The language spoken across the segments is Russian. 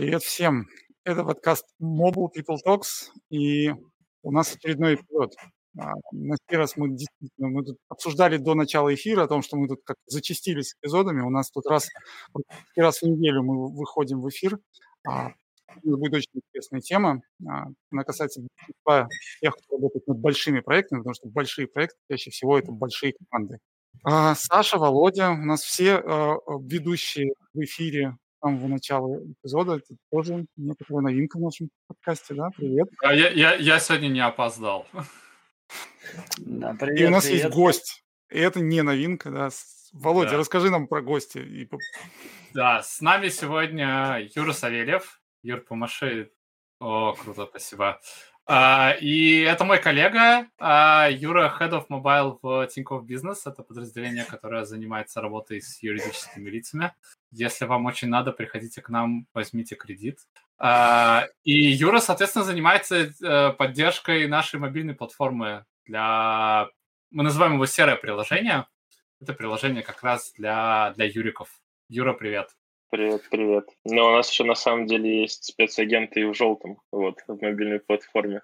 Привет всем! Это подкаст Mobile People Talks, и у нас очередной эпизод. А, на сей раз мы действительно мы тут обсуждали до начала эфира о том, что мы тут как зачастились эпизодами. У нас тут раз, раз в неделю мы выходим в эфир. А, будет очень интересная тема. А, она касается тех, кто работает над большими проектами, потому что большие проекты чаще всего это большие команды. Саша, Володя, у нас все ведущие в эфире самого начала эпизода. Это тоже некоторая новинка в нашем подкасте, да? Привет. А я, я, я сегодня не опоздал. Да, привет, И у нас привет. есть гость. И это не новинка, да. Володя, да. расскажи нам про гостя. И... Да, с нами сегодня Юра Савельев. Юр, помаши. О, круто, спасибо. А, и это мой коллега а, Юра, Head of Mobile в Тинькофф Business. Это подразделение, которое занимается работой с юридическими лицами. Если вам очень надо, приходите к нам, возьмите кредит. А, и Юра, соответственно, занимается э, поддержкой нашей мобильной платформы для... Мы называем его серое приложение. Это приложение как раз для, для юриков. Юра, привет. Привет, привет. Но у нас еще на самом деле есть спецагенты и в желтом, вот, в мобильной платформе,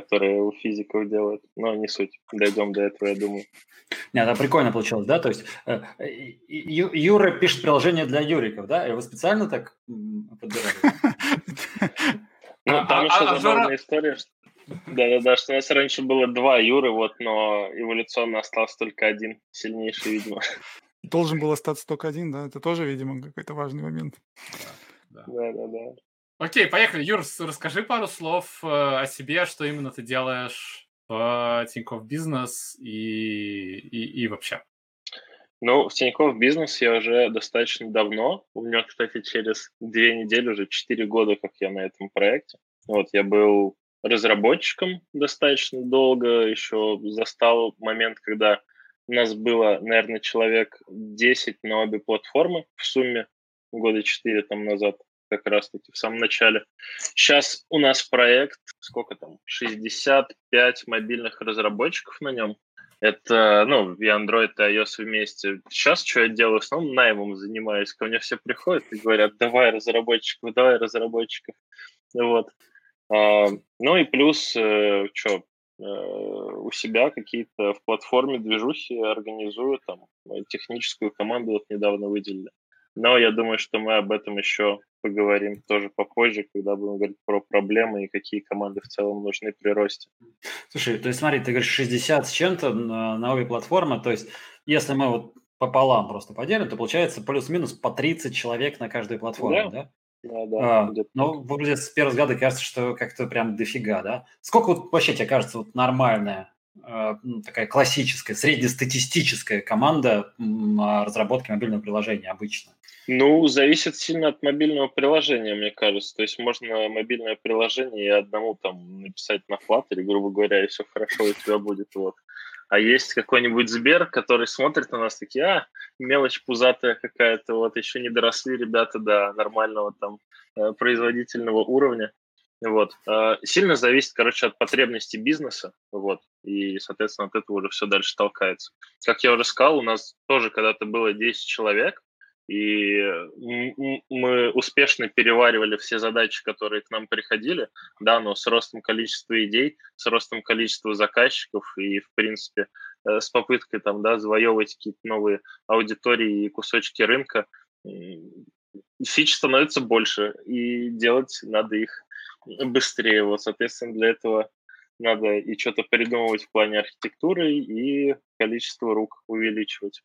которые у физиков делают. Но не суть. Дойдем до этого, я думаю. Нет, это прикольно получилось, да? То есть э, Ю, Юра пишет приложение для юриков, да? И вы специально так подбирали? Ну, там а, еще а, забавная история, да-да-да, что у нас раньше было два Юры, вот, но эволюционно остался только один, сильнейший, видимо. Должен был остаться только один, да? Это тоже, видимо, какой-то важный момент. Да-да-да. Окей, поехали. Юр, расскажи пару слов э, о себе, что именно ты делаешь в Тинькофф Бизнес и, и, и вообще. Ну, в Тинькофф Бизнес я уже достаточно давно. У меня, кстати, через две недели, уже четыре года, как я на этом проекте. Вот, я был разработчиком достаточно долго, еще застал момент, когда у нас было, наверное, человек 10 на обе платформы в сумме, года 4 там назад, как раз-таки в самом начале. Сейчас у нас проект, сколько там, 65 мобильных разработчиков на нем. Это, ну, и Android, и iOS вместе. Сейчас что я делаю? В основном наймом занимаюсь. Ко мне все приходят и говорят, давай разработчиков, давай разработчиков. Вот. А, ну и плюс, э, что, Э, у себя какие-то в платформе движухи организую, там, техническую команду вот недавно выделили. Но я думаю, что мы об этом еще поговорим тоже попозже, когда будем говорить про проблемы и какие команды в целом нужны при росте. Слушай, то есть смотри, ты говоришь 60 с чем-то на, на обе платформы, то есть если мы вот пополам просто поделим, то получается плюс-минус по 30 человек на каждой платформе, да? да? Да, да. А, ну, вроде с первого взгляда кажется, что как-то прям дофига, да? Сколько вот вообще тебе кажется вот нормальная, такая классическая, среднестатистическая команда разработки мобильного приложения обычно? Ну, зависит сильно от мобильного приложения, мне кажется. То есть можно мобильное приложение и одному там написать на Flutter, грубо говоря, и все хорошо у тебя будет. Вот а есть какой-нибудь Сбер, который смотрит на нас такие, а, мелочь пузатая какая-то, вот еще не доросли ребята до нормального там э, производительного уровня. Вот. Э, сильно зависит, короче, от потребностей бизнеса, вот, и, соответственно, от этого уже все дальше толкается. Как я уже сказал, у нас тоже когда-то было 10 человек, и мы успешно переваривали все задачи, которые к нам приходили, да, но с ростом количества идей, с ростом количества заказчиков и, в принципе, э, с попыткой там, да, завоевывать какие-то новые аудитории и кусочки рынка, фич становится больше, и делать надо их быстрее. Вот, соответственно, для этого надо и что-то придумывать в плане архитектуры, и количество рук увеличивать.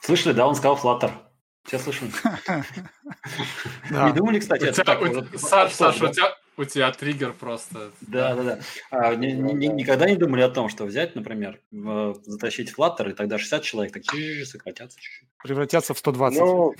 Слышали, да, он сказал Flutter. Все слышим. Не думали, кстати, Саша, у тебя триггер просто. Да, да, да. А, никогда не думали о том, что взять, например, затащить Flutter, и тогда 60 человек так сократятся чуть-чуть. Превратятся в 120. Ну,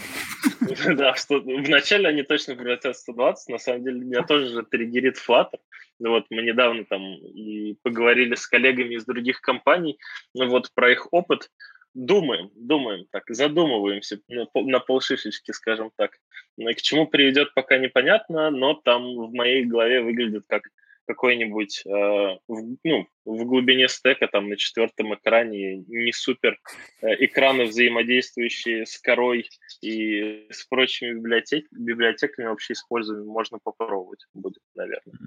да, вначале они точно превратятся в 120. На самом деле, меня тоже же триггерит Flutter. Ну вот мы недавно там и поговорили с коллегами из других компаний, ну вот про их опыт. Думаем, думаем, так, задумываемся на, на полшишечки, скажем так. К чему приведет, пока непонятно, но там в моей голове выглядит как какой-нибудь, э, в, ну, в глубине стека, там, на четвертом экране, не супер э, экраны, взаимодействующие с корой и с прочими библиотек, библиотеками вообще используемыми, можно попробовать будет, наверное.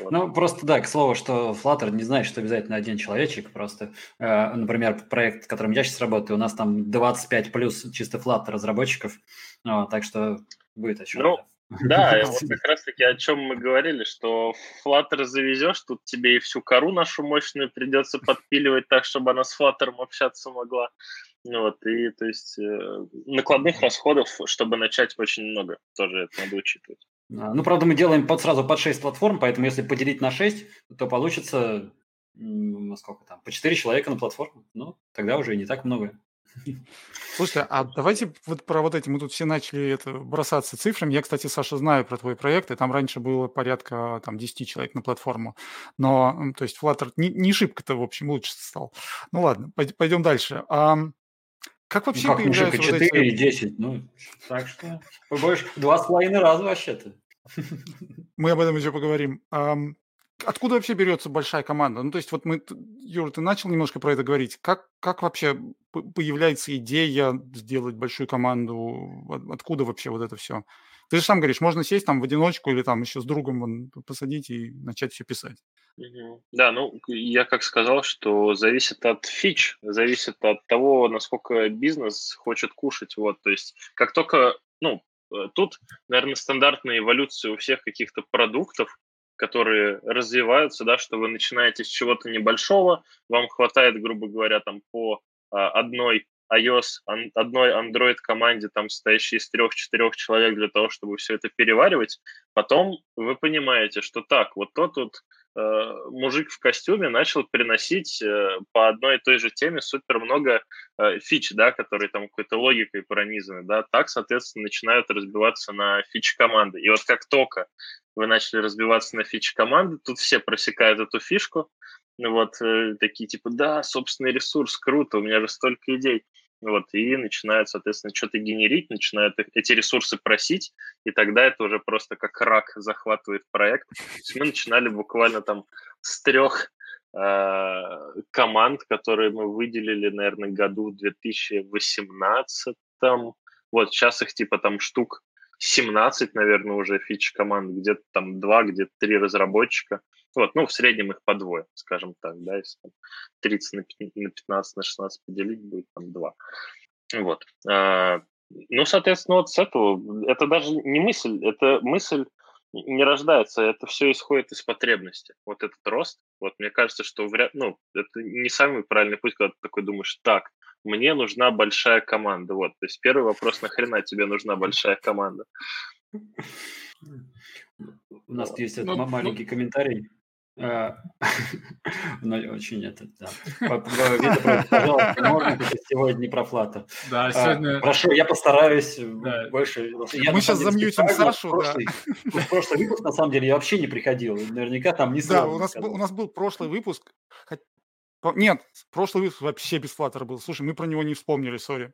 Вот. Ну, просто, да, к слову, что Flutter не знает, что обязательно один человечек, просто, э, например, проект, в котором я сейчас работаю, у нас там 25 плюс чисто Flutter разработчиков, ну, так что будет о чем. Ну, да, вот как раз-таки о чем мы говорили, что Flutter завезешь, тут тебе и всю кору нашу мощную придется подпиливать так, чтобы она с Flutter общаться могла. Вот, и то есть э, накладных расходов, чтобы начать, очень много. Тоже это надо учитывать. Ну, правда, мы делаем под, сразу под 6 платформ, поэтому если поделить на 6, то получится, сколько там, по 4 человека на платформу. Ну, тогда уже не так много. Слушайте, а давайте вот про вот эти, мы тут все начали это бросаться цифрами. Я, кстати, Саша, знаю про твой проект, и там раньше было порядка там 10 человек на платформу. Но, то есть Flutter не, не шибко-то, в общем, лучше стал. Ну ладно, пойдем дальше. А, как вообще ну, как появляются не шибко, 4 вот эти... и 10, ну, так что больше два с половиной раза вообще-то. Мы об этом еще поговорим. Откуда вообще берется большая команда? Ну, то есть вот мы, Юра, ты начал немножко про это говорить. Как, как вообще появляется идея сделать большую команду? Откуда вообще вот это все? Ты же сам говоришь, можно сесть там в одиночку или там еще с другом вон, посадить и начать все писать. Да, ну, я как сказал, что зависит от фич, зависит от того, насколько бизнес хочет кушать. Вот, то есть, как только, ну, э, тут, наверное, стандартная эволюция у всех каких-то продуктов, которые развиваются, да, что вы начинаете с чего-то небольшого, вам хватает, грубо говоря, там по а, одной iOS, одной Android команде, там, состоящей из трех-четырех человек для того, чтобы все это переваривать. Потом вы понимаете, что так, вот тот вот э, мужик в костюме начал приносить э, по одной и той же теме супер много э, фич, да, которые там какой-то логикой пронизаны, да, так, соответственно, начинают разбиваться на фич команды. И вот как только вы начали разбиваться на фичи команды, тут все просекают эту фишку, вот, э, такие типа, да, собственный ресурс, круто, у меня же столько идей. Вот, и начинают, соответственно, что-то генерить, начинают эти ресурсы просить, и тогда это уже просто как рак захватывает проект. То есть мы начинали буквально там с трех э, команд, которые мы выделили, наверное, году в 2018. Вот, сейчас их типа там штук 17, наверное, уже фич команд, где-то там два, где-то три разработчика. Вот, ну, в среднем их по двое, скажем так, да, если там 30 на 15 на 16 поделить, будет там два. Вот. А, ну, соответственно, вот с этого, это даже не мысль, это мысль не рождается, это все исходит из потребности. Вот этот рост, вот мне кажется, что вряд, ну, это не самый правильный путь, когда ты такой думаешь, так, мне нужна большая команда. Вот, то есть первый вопрос, нахрена тебе нужна большая команда? У нас есть ну, ну, маленький комментарий. Ну, очень это, да. Пожалуйста, можно сегодня не про Флата. Да, а, сегодня... Прошу, я постараюсь больше... Мы сейчас замьютим Сашу, да. Прошлый выпуск, на самом деле, я вообще не приходил. Наверняка там не Да, у нас был прошлый выпуск, нет, прошлый выпуск вообще без флаттера был. Слушай, мы про него не вспомнили, сори.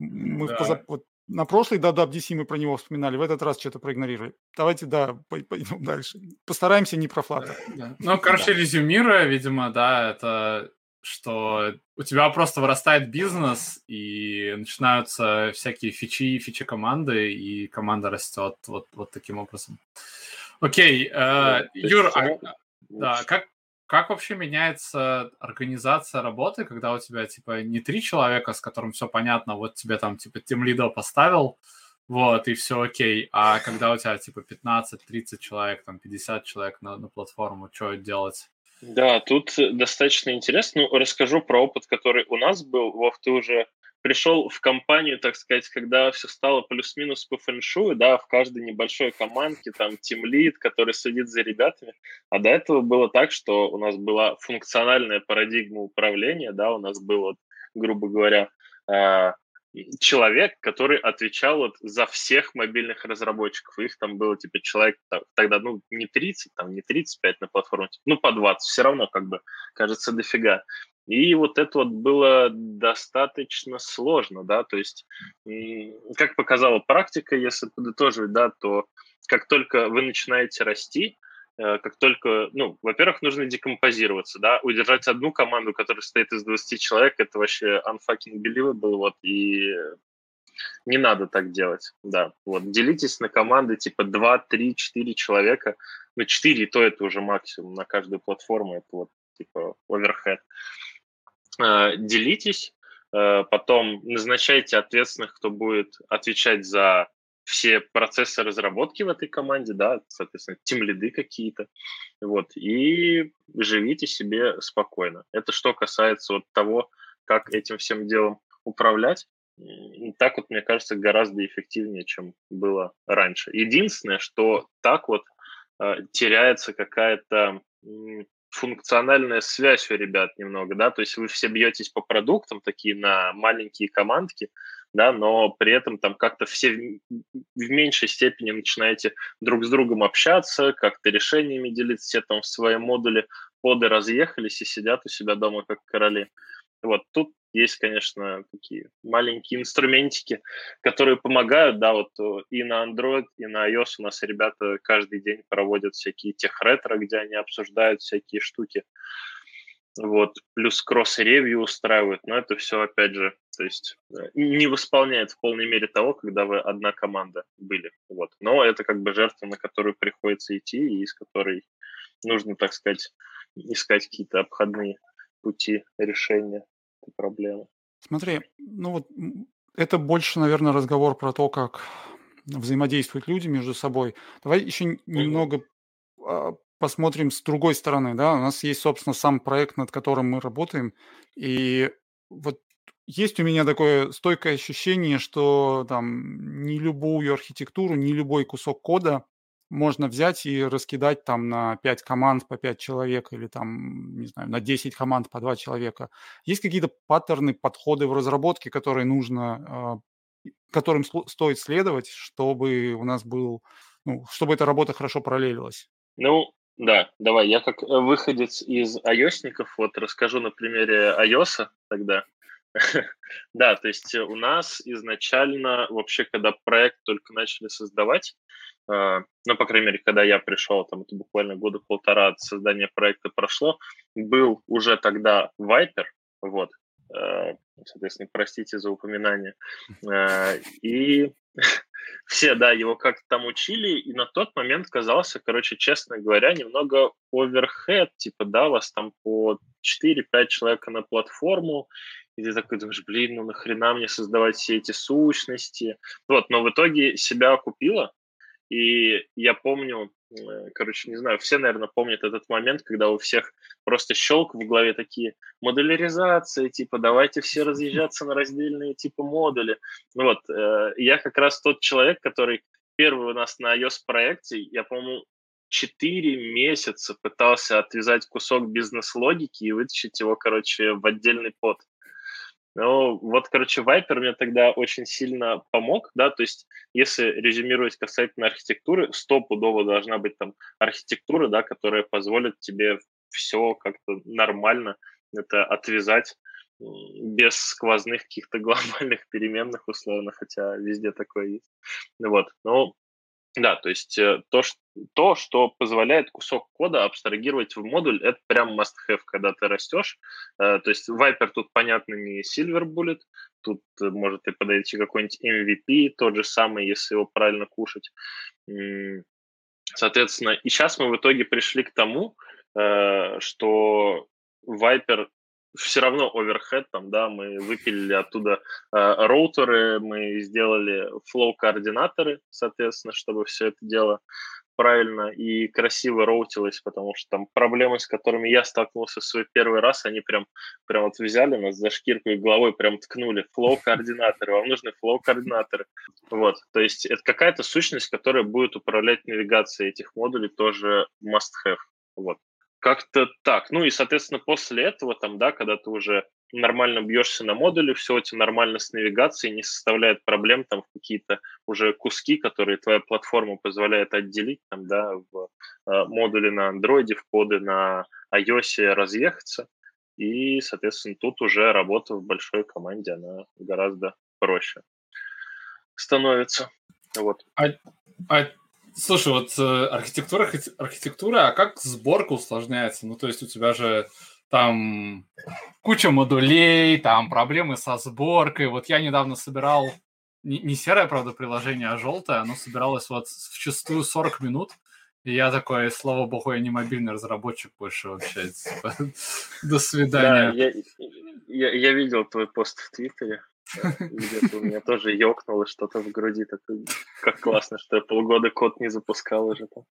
Мы да. позап... вот на прошлый да, да, DC мы про него вспоминали, в этот раз что-то проигнорировали. Давайте, да, пойдем дальше. Постараемся не про флаттер. Да. Ну, короче, резюмируя, видимо, да, это что у тебя просто вырастает бизнес, и начинаются всякие фичи, фичи команды, и команда растет вот, вот таким образом. Окей, э, Юр, а, да, как, как вообще меняется организация работы, когда у тебя, типа, не три человека, с которым все понятно, вот тебе там, типа, тем лидо поставил, вот, и все окей, а когда у тебя, типа, 15-30 человек, там, 50 человек на, на платформу, что делать? Да, тут достаточно интересно. Ну, расскажу про опыт, который у нас был. Вов, ты уже пришел в компанию, так сказать, когда все стало плюс-минус по фэншую, да, в каждой небольшой командке там тимлид, который следит за ребятами, а до этого было так, что у нас была функциональная парадигма управления, да, у нас был, вот, грубо говоря, э, человек, который отвечал вот за всех мобильных разработчиков. Их там было типа человек тогда, ну, не 30, там, не 35 на платформе, ну, по 20, все равно как бы, кажется, дофига. И вот это вот было достаточно сложно, да, то есть, как показала практика, если подытоживать, да, то как только вы начинаете расти, э, как только, ну, во-первых, нужно декомпозироваться, да, удержать одну команду, которая состоит из 20 человек, это вообще unfucking believable, вот, и не надо так делать, да. Вот, делитесь на команды типа 2, 3, 4 человека, ну, 4, то это уже максимум на каждую платформу, это вот типа. Э, делитесь, э, потом назначайте ответственных, кто будет отвечать за все процессы разработки в этой команде, да, соответственно, тем лиды какие-то, вот, и живите себе спокойно. Это что касается вот того, как этим всем делом управлять. Так вот, мне кажется, гораздо эффективнее, чем было раньше. Единственное, что так вот э, теряется какая-то функциональная связь у ребят немного, да, то есть вы все бьетесь по продуктам такие на маленькие командки, да, но при этом там как-то все в меньшей степени начинаете друг с другом общаться, как-то решениями делиться, все там в своем модуле поды разъехались и сидят у себя дома как короли. Вот тут есть, конечно, такие маленькие инструментики, которые помогают, да, вот э, и на Android, и на iOS. У нас ребята каждый день проводят всякие тех-ретро, где они обсуждают всякие штуки, вот, плюс кросс-ревью устраивают, но это все, опять же, то есть э, не восполняет в полной мере того, когда вы одна команда были, вот, но это как бы жертва, на которую приходится идти, и из которой нужно, так сказать, искать какие-то обходные пути решения этой проблемы. Смотри, ну вот это больше, наверное, разговор про то, как взаимодействуют люди между собой. Давай еще немного а, посмотрим с другой стороны, да, у нас есть, собственно, сам проект, над которым мы работаем, и вот есть у меня такое стойкое ощущение, что там не любую архитектуру, не любой кусок кода можно взять и раскидать там на 5 команд по 5 человек или там, не знаю, на 10 команд по 2 человека. Есть какие-то паттерны, подходы в разработке, которые нужно, э, которым стоит следовать, чтобы у нас был, ну, чтобы эта работа хорошо параллелилась? Ну, да, давай, я как выходец из iOSников, вот расскажу на примере iOS тогда. Да, то есть у нас изначально, вообще, когда проект только начали создавать, а, ну, по крайней мере, когда я пришел, там это буквально года полтора от создания проекта прошло, был уже тогда Viper, вот, э, соответственно, простите за упоминание, э, и все, да, его как-то там учили, и на тот момент казался, короче, честно говоря, немного оверхед, типа, да, вас там по 4-5 человека на платформу, и ты такой думаешь, блин, ну нахрена мне создавать все эти сущности. Вот, но в итоге себя окупила, и я помню, э, короче, не знаю, все, наверное, помнят этот момент, когда у всех просто щелк в голове такие модуляризации, типа давайте все разъезжаться на раздельные типа модули. Ну вот, э, я как раз тот человек, который первый у нас на iOS проекте, я, по-моему, 4 месяца пытался отвязать кусок бизнес-логики и вытащить его, короче, в отдельный под. Ну, вот, короче, Viper мне тогда очень сильно помог, да, то есть если резюмировать касательно архитектуры, стопудово должна быть там архитектура, да, которая позволит тебе все как-то нормально это отвязать без сквозных каких-то глобальных переменных условно, хотя везде такое есть. Вот, ну, да, то есть э, то, что, то, что позволяет кусок кода абстрагировать в модуль, это прям must-have, когда ты растешь. Э, то есть Viper тут, понятно, не Silver Bullet, тут э, может и подойти какой-нибудь MVP, тот же самый, если его правильно кушать. Соответственно, и сейчас мы в итоге пришли к тому, что Viper все равно overhead, там, да, мы выпилили оттуда э, роутеры, мы сделали flow-координаторы, соответственно, чтобы все это дело правильно и красиво роутилось, потому что там проблемы, с которыми я столкнулся в свой первый раз, они прям, прям вот взяли нас за шкирку и головой прям ткнули. Flow-координаторы, вам нужны flow-координаторы. Вот, то есть это какая-то сущность, которая будет управлять навигацией этих модулей, тоже must-have. Вот. Как-то так. Ну и, соответственно, после этого, там, да, когда ты уже нормально бьешься на модуле, все у тебя нормально с навигацией, не составляет проблем там в какие-то уже куски, которые твоя платформа позволяет отделить там, да, в э, модуле на андроиде, в коды на iOS разъехаться. И, соответственно, тут уже работа в большой команде, она гораздо проще становится. Вот. А, а Слушай, вот э, архитектура, архитектура, а как сборка усложняется? Ну, то есть у тебя же там куча модулей, там проблемы со сборкой. Вот я недавно собирал не, не серое, правда, приложение, а желтое. Оно собиралось вот в чистую 40 минут. И я такой, слава богу, я не мобильный разработчик больше вообще. Типа, до свидания. Да, я, я, я видел твой пост в Твиттере. Где-то у меня тоже ёкнуло что-то в груди. Так, как классно, что я полгода код не запускал уже там.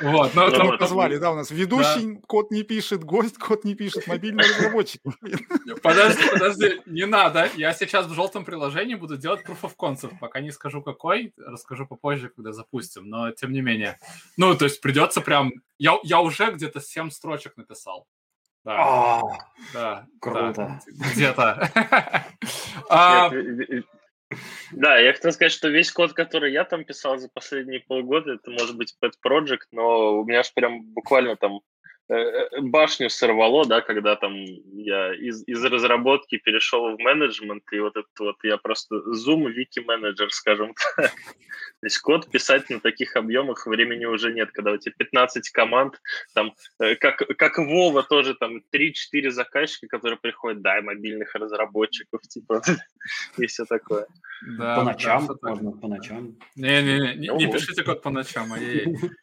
Вот, ну, там вот. позвали, да, у нас ведущий да. код не пишет, гость код не пишет, мобильный разработчик. Подожди, подожди, не надо. Я сейчас в желтом приложении буду делать proof of concept. Пока не скажу какой, расскажу попозже, когда запустим. Но тем не менее. Ну, то есть придется прям... Я, я уже где-то 7 строчек написал. Да. А, да. Круто. Да, где-то. А, да, я хотел сказать, что весь код, который я там писал за последние полгода, это может быть pet project, но у меня же прям буквально там башню сорвало, да, когда там я из, из разработки перешел в менеджмент, и вот это вот я просто Zoom вики менеджер, скажем так. То есть код писать на таких объемах времени уже нет, когда у тебя 15 команд, там, э, как, как Вова тоже, там, 3-4 заказчика, которые приходят, дай мобильных разработчиков, типа, и все такое. Да, по ночам, да, можно по ночам. Не-не-не, не, не пишите код по ночам. А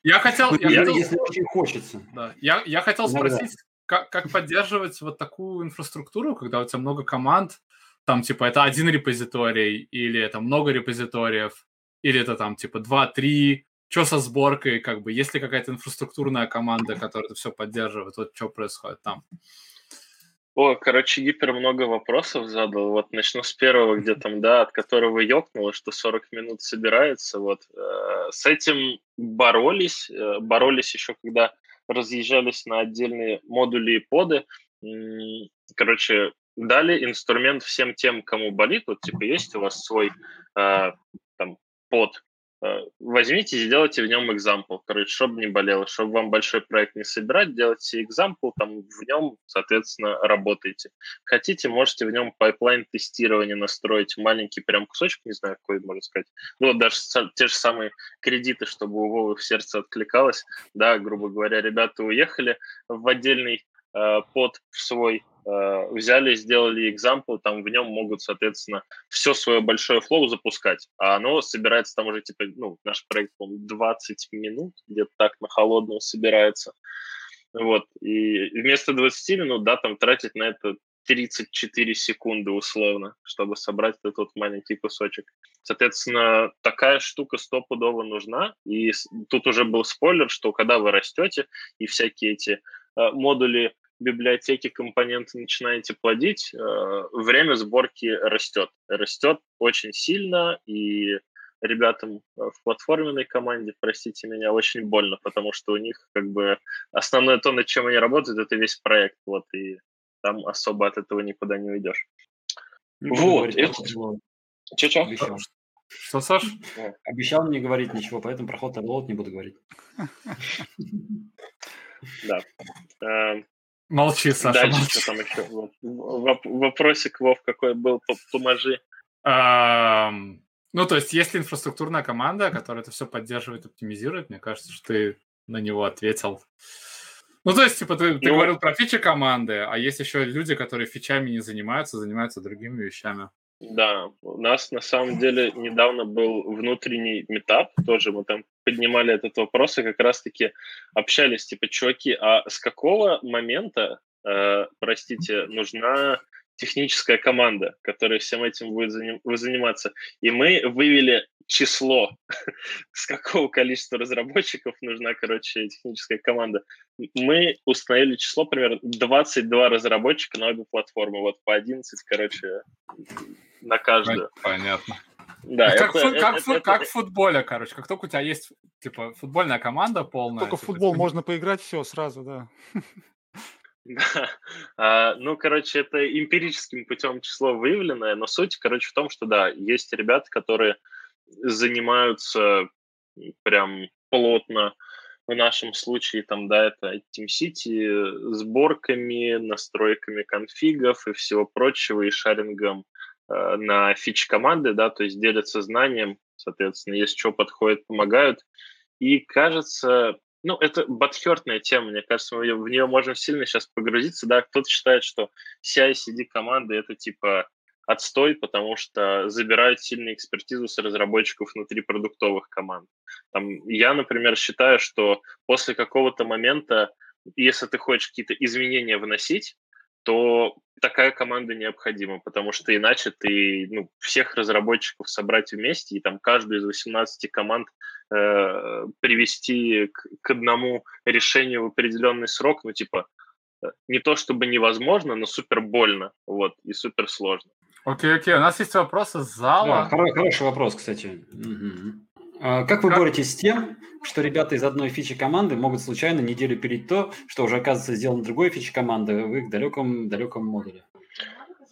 я хотел... Я, я хотел... Если очень хочется. Да, я, я хотел спросить, как, как поддерживать вот такую инфраструктуру, когда у тебя много команд, там, типа, это один репозиторий, или это много репозиториев, или это там, типа, два-три, что со сборкой, как бы, есть ли какая-то инфраструктурная команда, которая это все поддерживает, вот что происходит там? О, короче, гипер много вопросов задал. Вот начну с первого, где там, да, от которого ёкнуло, что 40 минут собирается. Вот э, с этим боролись, э, боролись еще когда разъезжались на отдельные модули и поды. Короче, дали инструмент всем тем, кому болит. Вот, типа, есть у вас свой э, там pod, возьмите и сделайте в нем example, короче, чтобы не болело, чтобы вам большой проект не собирать, делайте example, там в нем, соответственно, работайте. Хотите, можете в нем pipeline тестирования настроить, маленький прям кусочек, не знаю, какой, можно сказать. Ну, даже те же самые кредиты, чтобы у Вовы в сердце откликалось, да, грубо говоря, ребята уехали в отдельный э, под в свой Э, взяли, сделали example, там в нем могут, соответственно, все свое большое флоу запускать, а оно собирается там уже, типа, ну, наш проект, по 20 минут, где-то так на холодном собирается, вот, и вместо 20 минут, да, там тратить на это 34 секунды условно, чтобы собрать этот вот маленький кусочек. Соответственно, такая штука стопудово нужна. И тут уже был спойлер, что когда вы растете и всякие эти э, модули библиотеки, компоненты начинаете плодить, э, время сборки растет. Растет очень сильно, и ребятам в платформенной команде, простите меня, очень больно, потому что у них как бы основное то, над чем они работают, это весь проект, вот, и там особо от этого никуда не уйдешь. вот. Че-че? Обещал. Что, Саш? Обещал не говорить ничего, поэтому про ход не буду говорить. Да. Молчи, Саша. Дальше молчи. что там еще? Вопросик, Вов, какой был, поможи. ну, то есть, если инфраструктурная команда, которая это все поддерживает, оптимизирует, мне кажется, что ты на него ответил. Ну, то есть, типа, ты, ты ну, говорил про фичи команды, а есть еще люди, которые фичами не занимаются, занимаются другими вещами. Да, у нас на самом деле недавно был внутренний метап, тоже мы там поднимали этот вопрос и как раз-таки общались, типа, чуваки, а с какого момента, э, простите, нужна техническая команда, которая всем этим будет заним, заниматься. И мы вывели число, с какого количества разработчиков нужна, короче, техническая команда. Мы установили число, примерно 22 разработчика на обе платформы, вот по 11, короче, на каждую. Понятно. Да, это, как, это, как, это, как это, в футболе, короче. Как только у тебя есть типа футбольная команда полная. Только типа, в футбол можно поиграть, все сразу, да. Да. А, ну, короче, это эмпирическим путем число выявленное, но суть, короче, в том, что да, есть ребята, которые занимаются прям плотно в нашем случае, там, да, это TeamCity, сборками, настройками конфигов и всего прочего, и шарингом э, на фич команды, да, то есть делятся знанием, соответственно, если что подходит, помогают. И кажется, ну, это батхертная тема, мне кажется, мы в нее можем сильно сейчас погрузиться, да, кто-то считает, что CI-CD команды это типа отстой, потому что забирают сильную экспертизу с разработчиков внутри продуктовых команд. Там, я, например, считаю, что после какого-то момента, если ты хочешь какие-то изменения вносить, то такая команда необходима, потому что иначе ты ну, всех разработчиков собрать вместе и там каждую из 18 команд э, привести к, к одному решению в определенный срок, ну типа э, не то чтобы невозможно, но супер больно, вот, и супер сложно. Окей, окей, у нас есть вопросы с зала. Да, хороший, хороший вопрос, кстати. Угу. А как вы как... боретесь с тем, что ребята из одной фичи команды могут случайно неделю перейти то, что уже оказывается сделано другой фичи команды в их далеком, далеком модуле?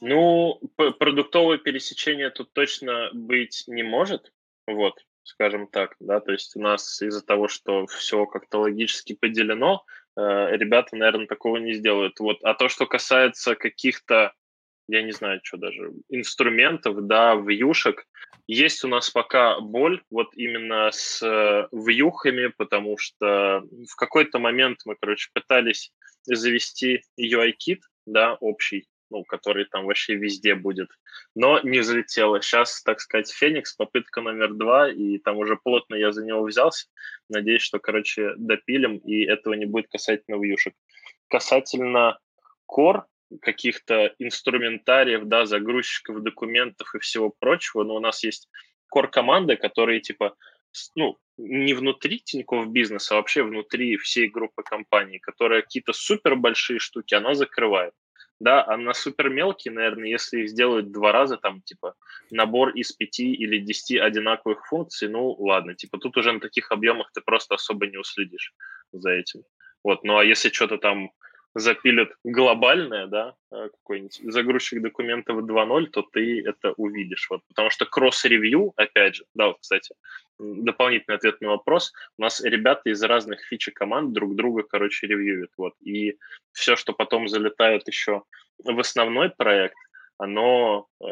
Ну, продуктовое пересечение тут точно быть не может, вот, скажем так, да, то есть у нас из-за того, что все как-то логически поделено, э, ребята, наверное, такого не сделают. Вот, а то, что касается каких-то я не знаю, что даже, инструментов, да, вьюшек. Есть у нас пока боль вот именно с э, вьюхами, потому что в какой-то момент мы, короче, пытались завести UI-кит, да, общий, ну, который там вообще везде будет, но не взлетело. Сейчас, так сказать, Феникс, попытка номер два, и там уже плотно я за него взялся. Надеюсь, что, короче, допилим, и этого не будет касательно вьюшек. Касательно Core, каких-то инструментариев, да, загрузчиков документов и всего прочего, но у нас есть кор-команды, которые, типа, ну, не внутри Тинькофф бизнеса, а вообще внутри всей группы компаний, которые какие-то супер большие штуки, она закрывает. Да, а на супер мелкие, наверное, если их сделают два раза, там, типа, набор из пяти или десяти одинаковых функций, ну, ладно, типа, тут уже на таких объемах ты просто особо не уследишь за этим. Вот, ну, а если что-то там запилят глобальное, да, э, какой-нибудь загрузчик документов 2.0, то ты это увидишь. Вот, потому что кросс-ревью, опять же, да, вот, кстати, дополнительный ответ на вопрос, у нас ребята из разных фичи команд друг друга, короче, ревьюют. Вот, и все, что потом залетает еще в основной проект, оно э,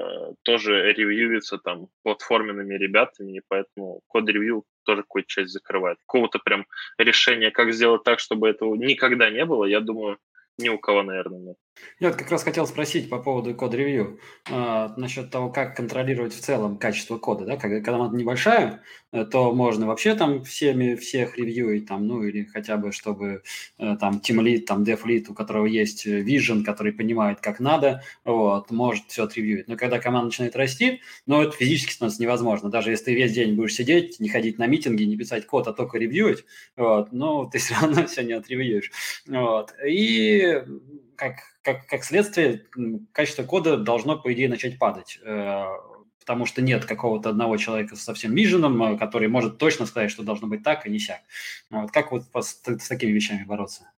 тоже ревьюется там платформенными ребятами, и поэтому код-ревью тоже какую-то часть закрывает. Какого-то прям решения, как сделать так, чтобы этого никогда не было, я думаю, ни у кого, наверное, нет. Я вот как раз хотел спросить по поводу код-ревью, э, насчет того, как контролировать в целом качество кода. Да? Когда команда небольшая, э, то можно вообще там всеми всех ревьюить, там, ну или хотя бы, чтобы э, там Lead, там Lead, у которого есть vision, который понимает, как надо, вот, может все отревьюить. Но когда команда начинает расти, ну это физически становится невозможно. Даже если ты весь день будешь сидеть, не ходить на митинги, не писать код, а только ревьюить, вот, ну ты все равно все не отревьюешь. Вот. И как, как, как следствие, качество кода должно, по идее, начать падать э, потому что нет какого-то одного человека со всем виженом, э, который может точно сказать, что должно быть так, а не сяк. Вот как вот с, с такими вещами бороться?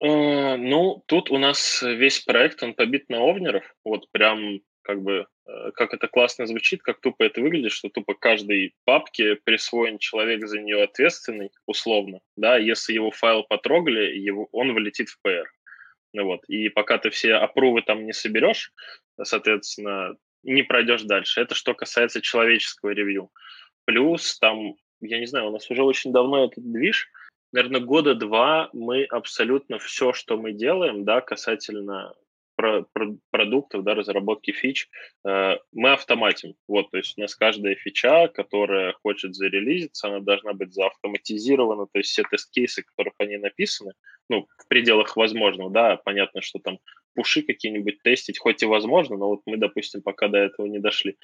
Э, ну, тут у нас весь проект, он побит на овнеров. Вот прям как бы, как это классно звучит, как тупо это выглядит, что тупо каждой папке присвоен человек за нее ответственный, условно, да, если его файл потрогали, его, он вылетит в PR. Вот. И пока ты все опрувы там не соберешь, соответственно, не пройдешь дальше. Это что касается человеческого ревью. Плюс там, я не знаю, у нас уже очень давно этот движ, наверное, года два мы абсолютно все, что мы делаем, да, касательно про, про, продуктов, да, разработки фич, э, мы автоматим. Вот, то есть у нас каждая фича, которая хочет зарелизиться, она должна быть заавтоматизирована, то есть все тест-кейсы, которых они написаны, ну, в пределах возможного, да, понятно, что там пуши какие-нибудь тестить, хоть и возможно, но вот мы, допустим, пока до этого не дошли.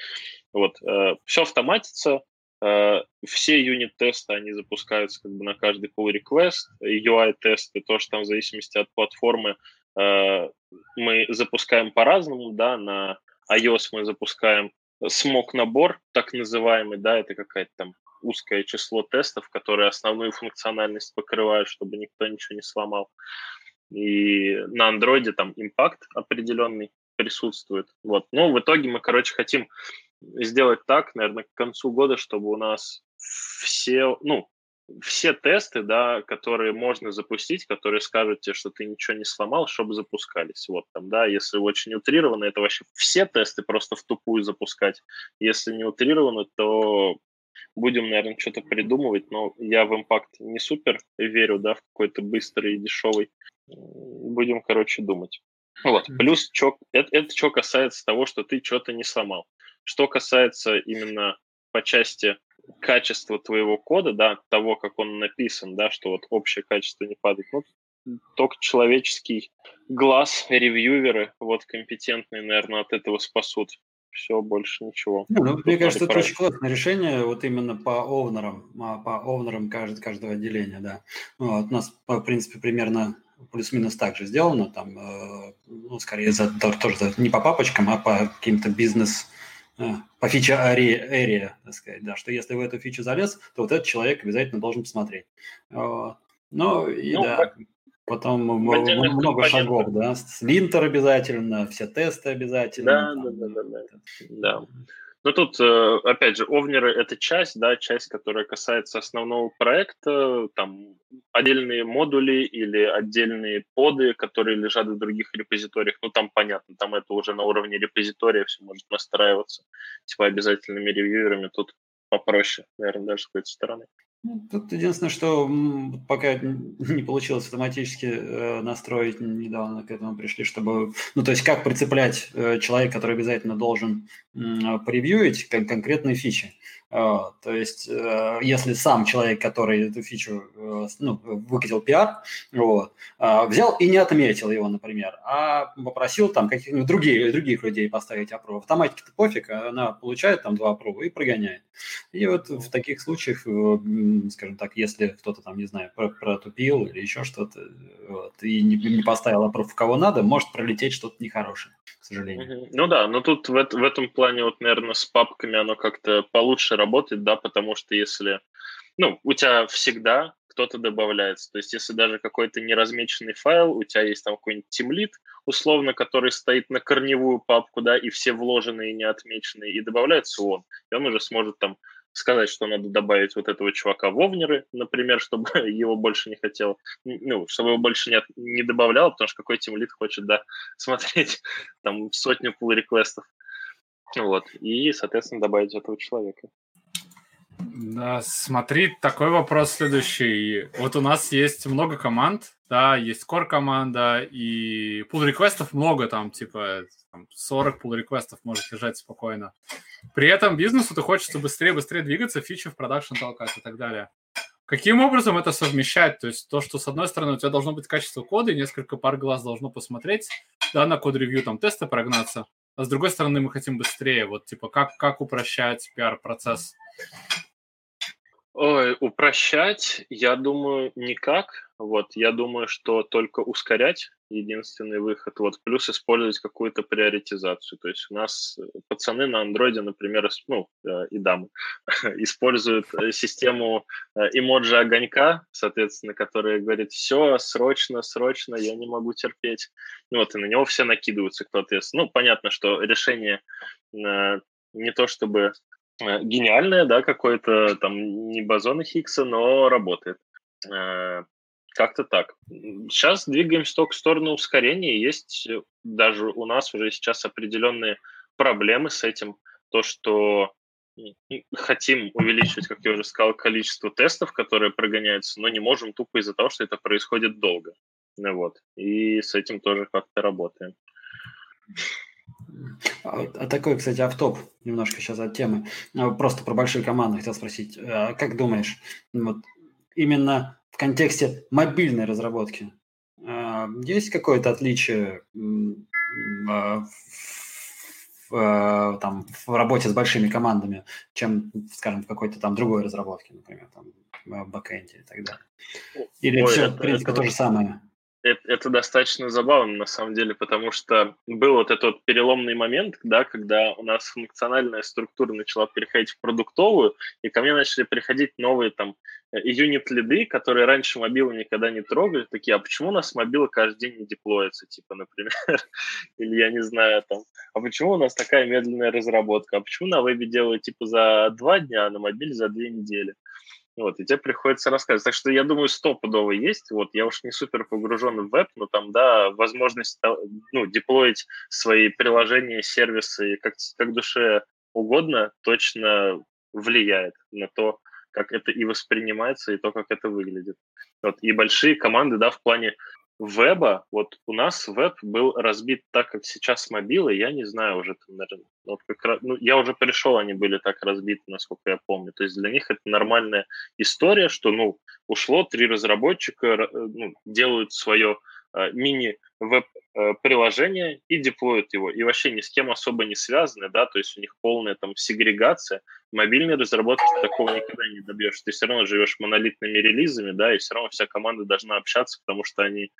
Вот, э, все автоматится, э, все юнит-тесты, они запускаются как бы на каждый pull request, UI-тесты тоже там в зависимости от платформы мы запускаем по-разному, да, на iOS мы запускаем смог набор, так называемый, да, это какая-то там узкое число тестов, которые основную функциональность покрывают, чтобы никто ничего не сломал. И на андроиде там импакт определенный присутствует. Вот. Но в итоге мы, короче, хотим сделать так, наверное, к концу года, чтобы у нас все, ну, все тесты, да, которые можно запустить, которые скажут тебе, что ты ничего не сломал, чтобы запускались. Вот там, да, если очень утрированно, это вообще все тесты просто в тупую запускать. Если не утрированно, то будем, наверное, что-то придумывать, но я в импакт не супер верю, да, в какой-то быстрый и дешевый. Будем, короче, думать. Вот. Плюс, чё, это, это что касается того, что ты что-то не сломал. Что касается именно по части качества твоего кода, да, того, как он написан, да, что вот общее качество не падает, ну, только человеческий глаз, ревьюверы, вот компетентные, наверное, от этого спасут. Все, больше ничего. Ну, ну, мне кажется, это очень классное решение, вот именно по овнерам, а, по овнерам каждого, каждого отделения, да. Вот, у нас, в принципе, примерно плюс-минус так же сделано, там, э, ну, скорее, за, тоже за, не по папочкам, а по каким-то бизнес, по фиче area, так сказать, да, что если в эту фичу залез, то вот этот человек обязательно должен посмотреть. Вот. Ну, и ну, да, Потом много шагов, да? Линтер обязательно, все тесты обязательно. Да, там, да, да, да, да. да. Ну тут, э, опять же, овнеры — это часть, да, часть, которая касается основного проекта, там отдельные модули или отдельные поды, которые лежат в других репозиториях, ну там понятно, там это уже на уровне репозитория все может настраиваться, типа обязательными ревьюерами, тут попроще, наверное, даже с какой-то стороны. Ну, тут единственное, что пока не получилось автоматически э, настроить, недавно к этому пришли, чтобы, ну, то есть как прицеплять э, человека, который обязательно должен превьюить кон- конкретные фичи. А, то есть, э, если сам человек, который эту фичу э, ну, выкатил пиар, вот, а, взял и не отметил его, например, а попросил там каких-нибудь других, других людей поставить опровы. Автоматики-то пофиг, она получает там два опрува и прогоняет. И вот в таких случаях, скажем так, если кто-то там, не знаю, протупил или еще что-то, вот, и не, поставил опрув в кого надо, может пролететь что-то нехорошее, сожалению. Ну да, но тут в, в этом плане вот, наверное, с папками оно как-то получше работает, да, потому что если, ну, у тебя всегда кто-то добавляется. То есть, если даже какой-то неразмеченный файл, у тебя есть там какой-нибудь тимлит, условно, который стоит на корневую папку, да, и все вложенные и неотмеченные, и добавляется он. И он уже сможет там сказать, что надо добавить вот этого чувака в овнеры, например, чтобы его больше не хотел, ну, чтобы его больше не, не добавлял, потому что какой тимлит хочет, да, смотреть там сотню pull реквестов Вот, и, соответственно, добавить этого человека. Да, смотри, такой вопрос следующий. Вот у нас есть много команд, да, есть core команда, и pull реквестов много, там, типа, там, 40 pull реквестов может лежать спокойно. При этом бизнесу ты хочется быстрее-быстрее двигаться, фичи в продакшн толкать и так далее. Каким образом это совмещать? То есть то, что с одной стороны у тебя должно быть качество кода, и несколько пар глаз должно посмотреть, да, на код-ревью там тесты прогнаться, а с другой стороны мы хотим быстрее. Вот типа как, как упрощать пиар-процесс? Ой, упрощать, я думаю, никак. Вот, я думаю, что только ускорять единственный выход. Вот, плюс использовать какую-то приоритизацию. То есть у нас э, пацаны на андроиде, например, ну, э, и дамы, используют э, систему эмоджи огонька, соответственно, которая говорит, все, срочно, срочно, я не могу терпеть. Ну, вот, и на него все накидываются, кто ответственен. Ну, понятно, что решение не то чтобы гениальное, да, какое-то там не бозон Хиггса, но работает. Э, как-то так. Сейчас двигаемся только в сторону ускорения. Есть даже у нас уже сейчас определенные проблемы с этим. То, что хотим увеличивать, как я уже сказал, количество тестов, которые прогоняются, но не можем тупо из-за того, что это происходит долго. Вот. И с этим тоже как-то работаем. А, а такой, кстати, автоп, немножко сейчас от темы. А, просто про большие команды хотел спросить. А как думаешь, вот именно в контексте мобильной разработки есть какое-то отличие в, там, в работе с большими командами, чем, скажем, в какой-то там другой разработке, например, там, в бэкэнде и так далее? Или Ой, все, это, в принципе, это... то же самое? Это, это достаточно забавно, на самом деле, потому что был вот этот вот переломный момент, да, когда у нас функциональная структура начала переходить в продуктовую, и ко мне начали приходить новые там юнит-лиды, которые раньше мобилы никогда не трогали, такие, а почему у нас мобила каждый день не деплоится, типа, например, или я не знаю, там, а почему у нас такая медленная разработка, а почему на вебе делают, типа, за два дня, а на мобиле за две недели. Вот, и тебе приходится рассказывать. Так что я думаю, стопудово есть. Вот, я уж не супер погружен в веб, но там, да, возможность, ну, деплоить свои приложения, сервисы как, как душе угодно, точно влияет на то, как это и воспринимается, и то, как это выглядит. Вот. И большие команды, да, в плане веба, вот у нас веб был разбит так, как сейчас мобилы, я не знаю уже, наверное, вот как раз, ну, я уже пришел, они были так разбиты, насколько я помню. То есть для них это нормальная история, что, ну, ушло три разработчика, э, ну, делают свое э, мини веб-приложение и деплоят его. И вообще ни с кем особо не связаны, да, то есть у них полная там сегрегация. В мобильной разработке такого никогда не добьешься. Ты все равно живешь монолитными релизами, да, и все равно вся команда должна общаться, потому что они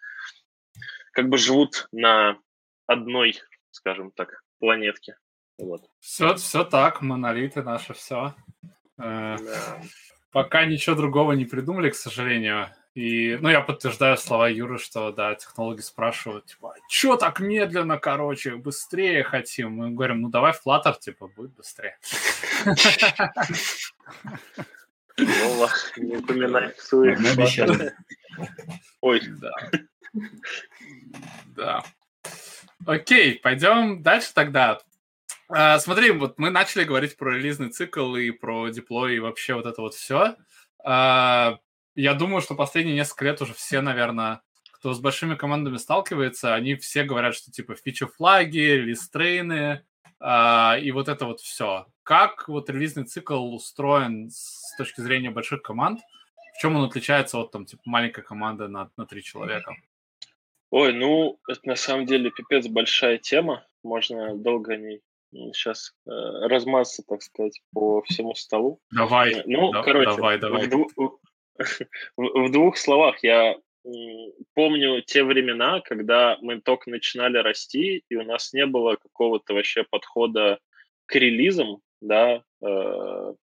как бы живут на одной, скажем так, планетке. Вот. Все, все так, монолиты наши, все. Э, да. Пока ничего другого не придумали, к сожалению. И, ну, я подтверждаю слова Юры, что, да, технологи спрашивают, типа, что так медленно, короче, быстрее хотим. Мы говорим, ну, давай Flutter, типа, будет быстрее. Вова, не упоминай Ой. Да. Да. Окей, пойдем дальше тогда. А, смотри, вот мы начали говорить про релизный цикл и про деплой и вообще вот это вот все. А, я думаю, что последние несколько лет уже все, наверное, кто с большими командами сталкивается, они все говорят, что типа фичи-флаги, релиз-трейны э, и вот это вот все. Как вот релизный цикл устроен с точки зрения больших команд? В чем он отличается от там типа маленькой команды на, на три человека? Ой, ну, это на самом деле пипец большая тема. Можно долго не сейчас э, размазаться, так сказать, по всему столу. Давай. Ну, да, короче, давай, давай. В, в двух словах, я помню те времена, когда мы только начинали расти, и у нас не было какого-то вообще подхода к релизам, да, э,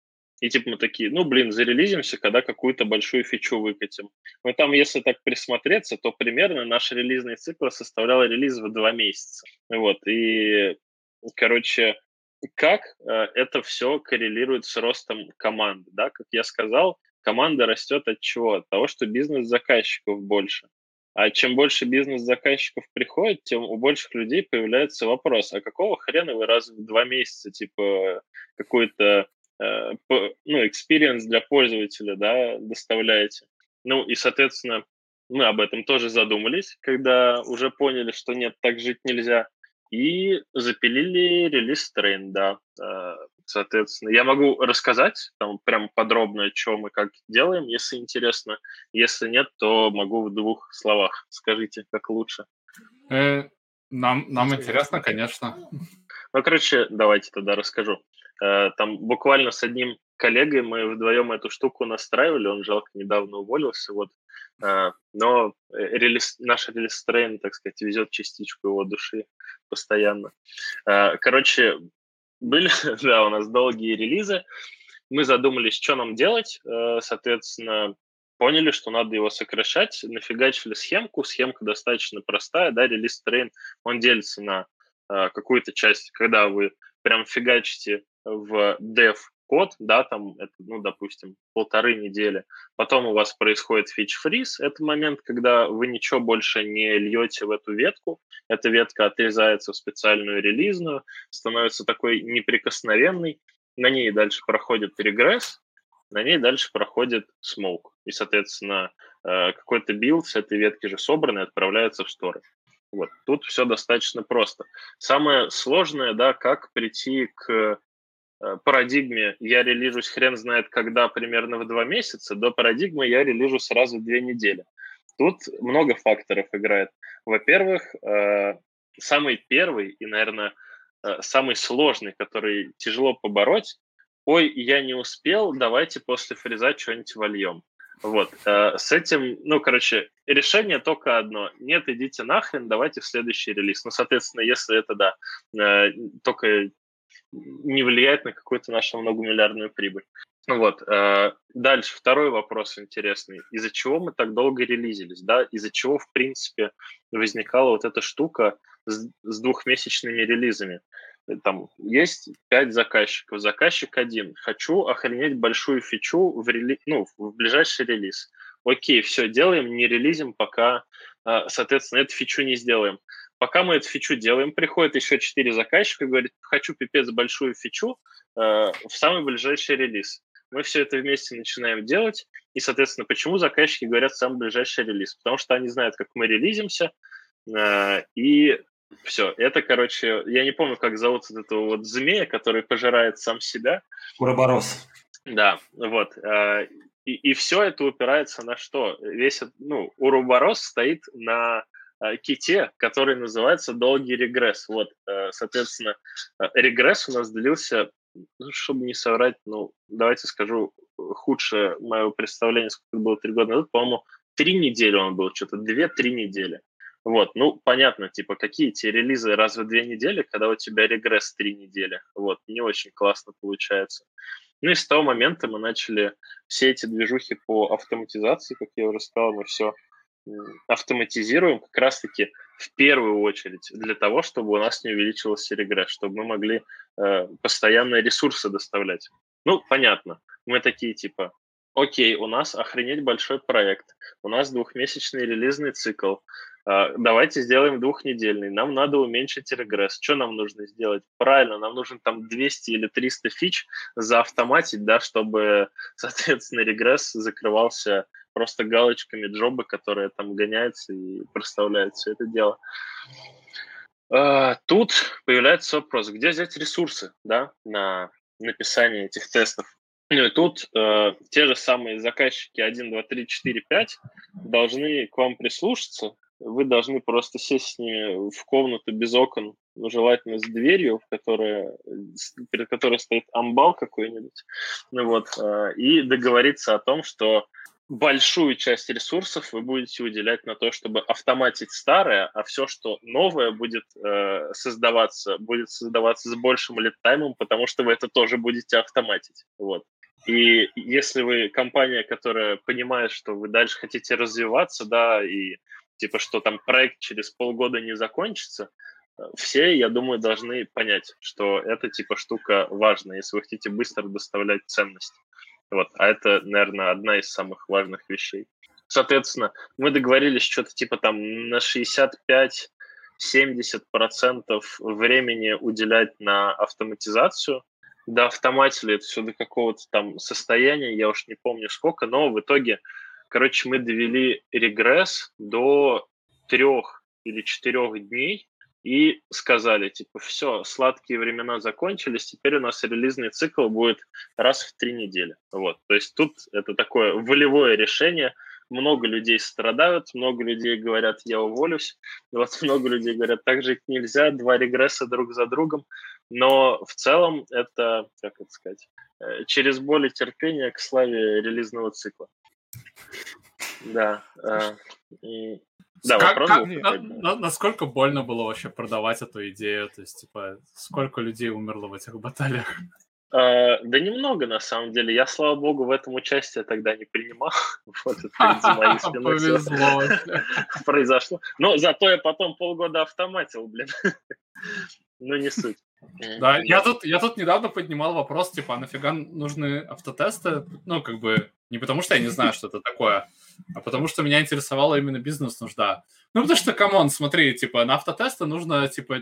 и типа мы такие, ну, блин, зарелизимся, когда какую-то большую фичу выкатим. Но там, если так присмотреться, то примерно наш релизный цикл составлял релиз в два месяца. Вот, и, короче, как э, это все коррелирует с ростом команды, да, как я сказал, команда растет от чего? От того, что бизнес-заказчиков больше. А чем больше бизнес-заказчиков приходит, тем у больших людей появляется вопрос, а какого хрена вы раз в два месяца, типа, какой-то, э, ну, experience для пользователя, да, доставляете? Ну, и, соответственно, мы об этом тоже задумались, когда уже поняли, что нет, так жить нельзя, и запилили релиз трейн, да. Э, Соответственно, я могу рассказать там прям подробно, что мы как делаем, если интересно. Если нет, то могу в двух словах. Скажите, как лучше. Э, нам, нам интересно, конечно. Ну, короче, давайте тогда расскажу. Э, там буквально с одним коллегой мы вдвоем эту штуку настраивали, он жалко недавно уволился, вот. Э, но релиз, наш release train, так сказать, везет частичку его души постоянно. Короче, были, да, у нас долгие релизы. Мы задумались, что нам делать. Э, соответственно, поняли, что надо его сокращать, нафигачили схемку. Схемка достаточно простая, да, release train, он делится на э, какую-то часть, когда вы прям фигачите в dev код, да, там, это, ну, допустим, полторы недели. Потом у вас происходит фич-фриз. Это момент, когда вы ничего больше не льете в эту ветку. Эта ветка отрезается в специальную релизную, становится такой неприкосновенной. На ней дальше проходит регресс, на ней дальше проходит смоук. И, соответственно, э, какой-то build с этой ветки же собранный отправляется в сторы. Вот. Тут все достаточно просто. Самое сложное, да, как прийти к парадигме я релижусь хрен знает когда, примерно в два месяца, до парадигмы я релижу сразу две недели. Тут много факторов играет. Во-первых, э, самый первый и, наверное, э, самый сложный, который тяжело побороть, ой, я не успел, давайте после фреза что-нибудь вольем. Вот, с этим, ну, короче, решение только одно. Нет, идите нахрен, давайте в следующий релиз. Ну, соответственно, если это, да, только не влияет на какую-то нашу многомиллиардную прибыль. Ну вот. Э, дальше второй вопрос интересный. Из-за чего мы так долго релизились? Да? Из-за чего, в принципе, возникала вот эта штука с, с двухмесячными релизами? Там есть пять заказчиков. Заказчик один. Хочу охренеть большую фичу в, рели... ну, в ближайший релиз. Окей, все, делаем, не релизим, пока, э, соответственно, эту фичу не сделаем. Пока мы эту фичу делаем, приходит еще четыре заказчика и говорит, хочу пипец большую фичу э, в самый ближайший релиз. Мы все это вместе начинаем делать, и, соответственно, почему заказчики говорят самый ближайший релиз? Потому что они знают, как мы релизимся, э, и все. Это, короче, я не помню, как зовут вот этого вот змея, который пожирает сам себя. Уроборос. Да, вот. Э, и, и все это упирается на что? Весь, ну, Уроборос стоит на ките, который называется долгий регресс. Вот, э, соответственно, регресс у нас длился, ну, чтобы не соврать, ну, давайте скажу худшее мое представление, сколько было три года назад, по-моему, три недели он был, что-то две-три недели. Вот, ну, понятно, типа, какие те релизы раз в две недели, когда у тебя регресс три недели. Вот, не очень классно получается. Ну и с того момента мы начали все эти движухи по автоматизации, как я уже сказал, мы все автоматизируем как раз-таки в первую очередь для того, чтобы у нас не увеличивался регресс, чтобы мы могли э, постоянные ресурсы доставлять. Ну, понятно. Мы такие типа, окей, у нас охренеть большой проект, у нас двухмесячный релизный цикл, а, давайте сделаем двухнедельный, нам надо уменьшить регресс. Что нам нужно сделать? Правильно, нам нужен там 200 или 300 фич заавтоматить, да, чтобы, соответственно, регресс закрывался просто галочками джоба, которые там гоняются и проставляют все это дело. А, тут появляется вопрос, где взять ресурсы да, на написание этих тестов. Ну и тут э, те же самые заказчики 1, 2, 3, 4, 5 должны к вам прислушаться, вы должны просто сесть с ними в комнату без окон, ну, желательно с дверью, в которой, перед которой стоит амбал какой-нибудь, ну, вот, а, и договориться о том, что большую часть ресурсов вы будете уделять на то, чтобы автоматить старое, а все, что новое будет э, создаваться, будет создаваться с большим леттаймом, потому что вы это тоже будете автоматить. Вот. И если вы компания, которая понимает, что вы дальше хотите развиваться, да, и типа, что там проект через полгода не закончится, э, все, я думаю, должны понять, что это типа штука важная, если вы хотите быстро доставлять ценность. Вот, а это, наверное, одна из самых важных вещей. Соответственно, мы договорились что-то типа там на 65 70% времени уделять на автоматизацию. До автоматили это все до какого-то там состояния, я уж не помню сколько, но в итоге Короче, мы довели регресс до трех или четырех дней и сказали, типа, все, сладкие времена закончились, теперь у нас релизный цикл будет раз в три недели. Вот. То есть тут это такое волевое решение. Много людей страдают, много людей говорят, я уволюсь. Вот много людей говорят, так жить нельзя, два регресса друг за другом. Но в целом это, как это сказать, э, через боль и терпение к славе релизного цикла. Да. Э, и... Да, как, вопрос как, был, на, на, насколько больно было вообще продавать эту идею? То есть, типа, сколько людей умерло в этих баталиях? Uh, да немного, на самом деле. Я, слава богу, в этом участие тогда не принимал. Вот это за моей спиной произошло. Но зато я потом полгода автоматил, блин. Ну, не суть. Да, я тут, я тут недавно поднимал вопрос, типа, а нафига нужны автотесты? Ну, как бы, не потому что я не знаю, что это такое, а потому что меня интересовала именно бизнес-нужда. Ну, потому что, come on, смотри, типа, на автотесты нужно, типа,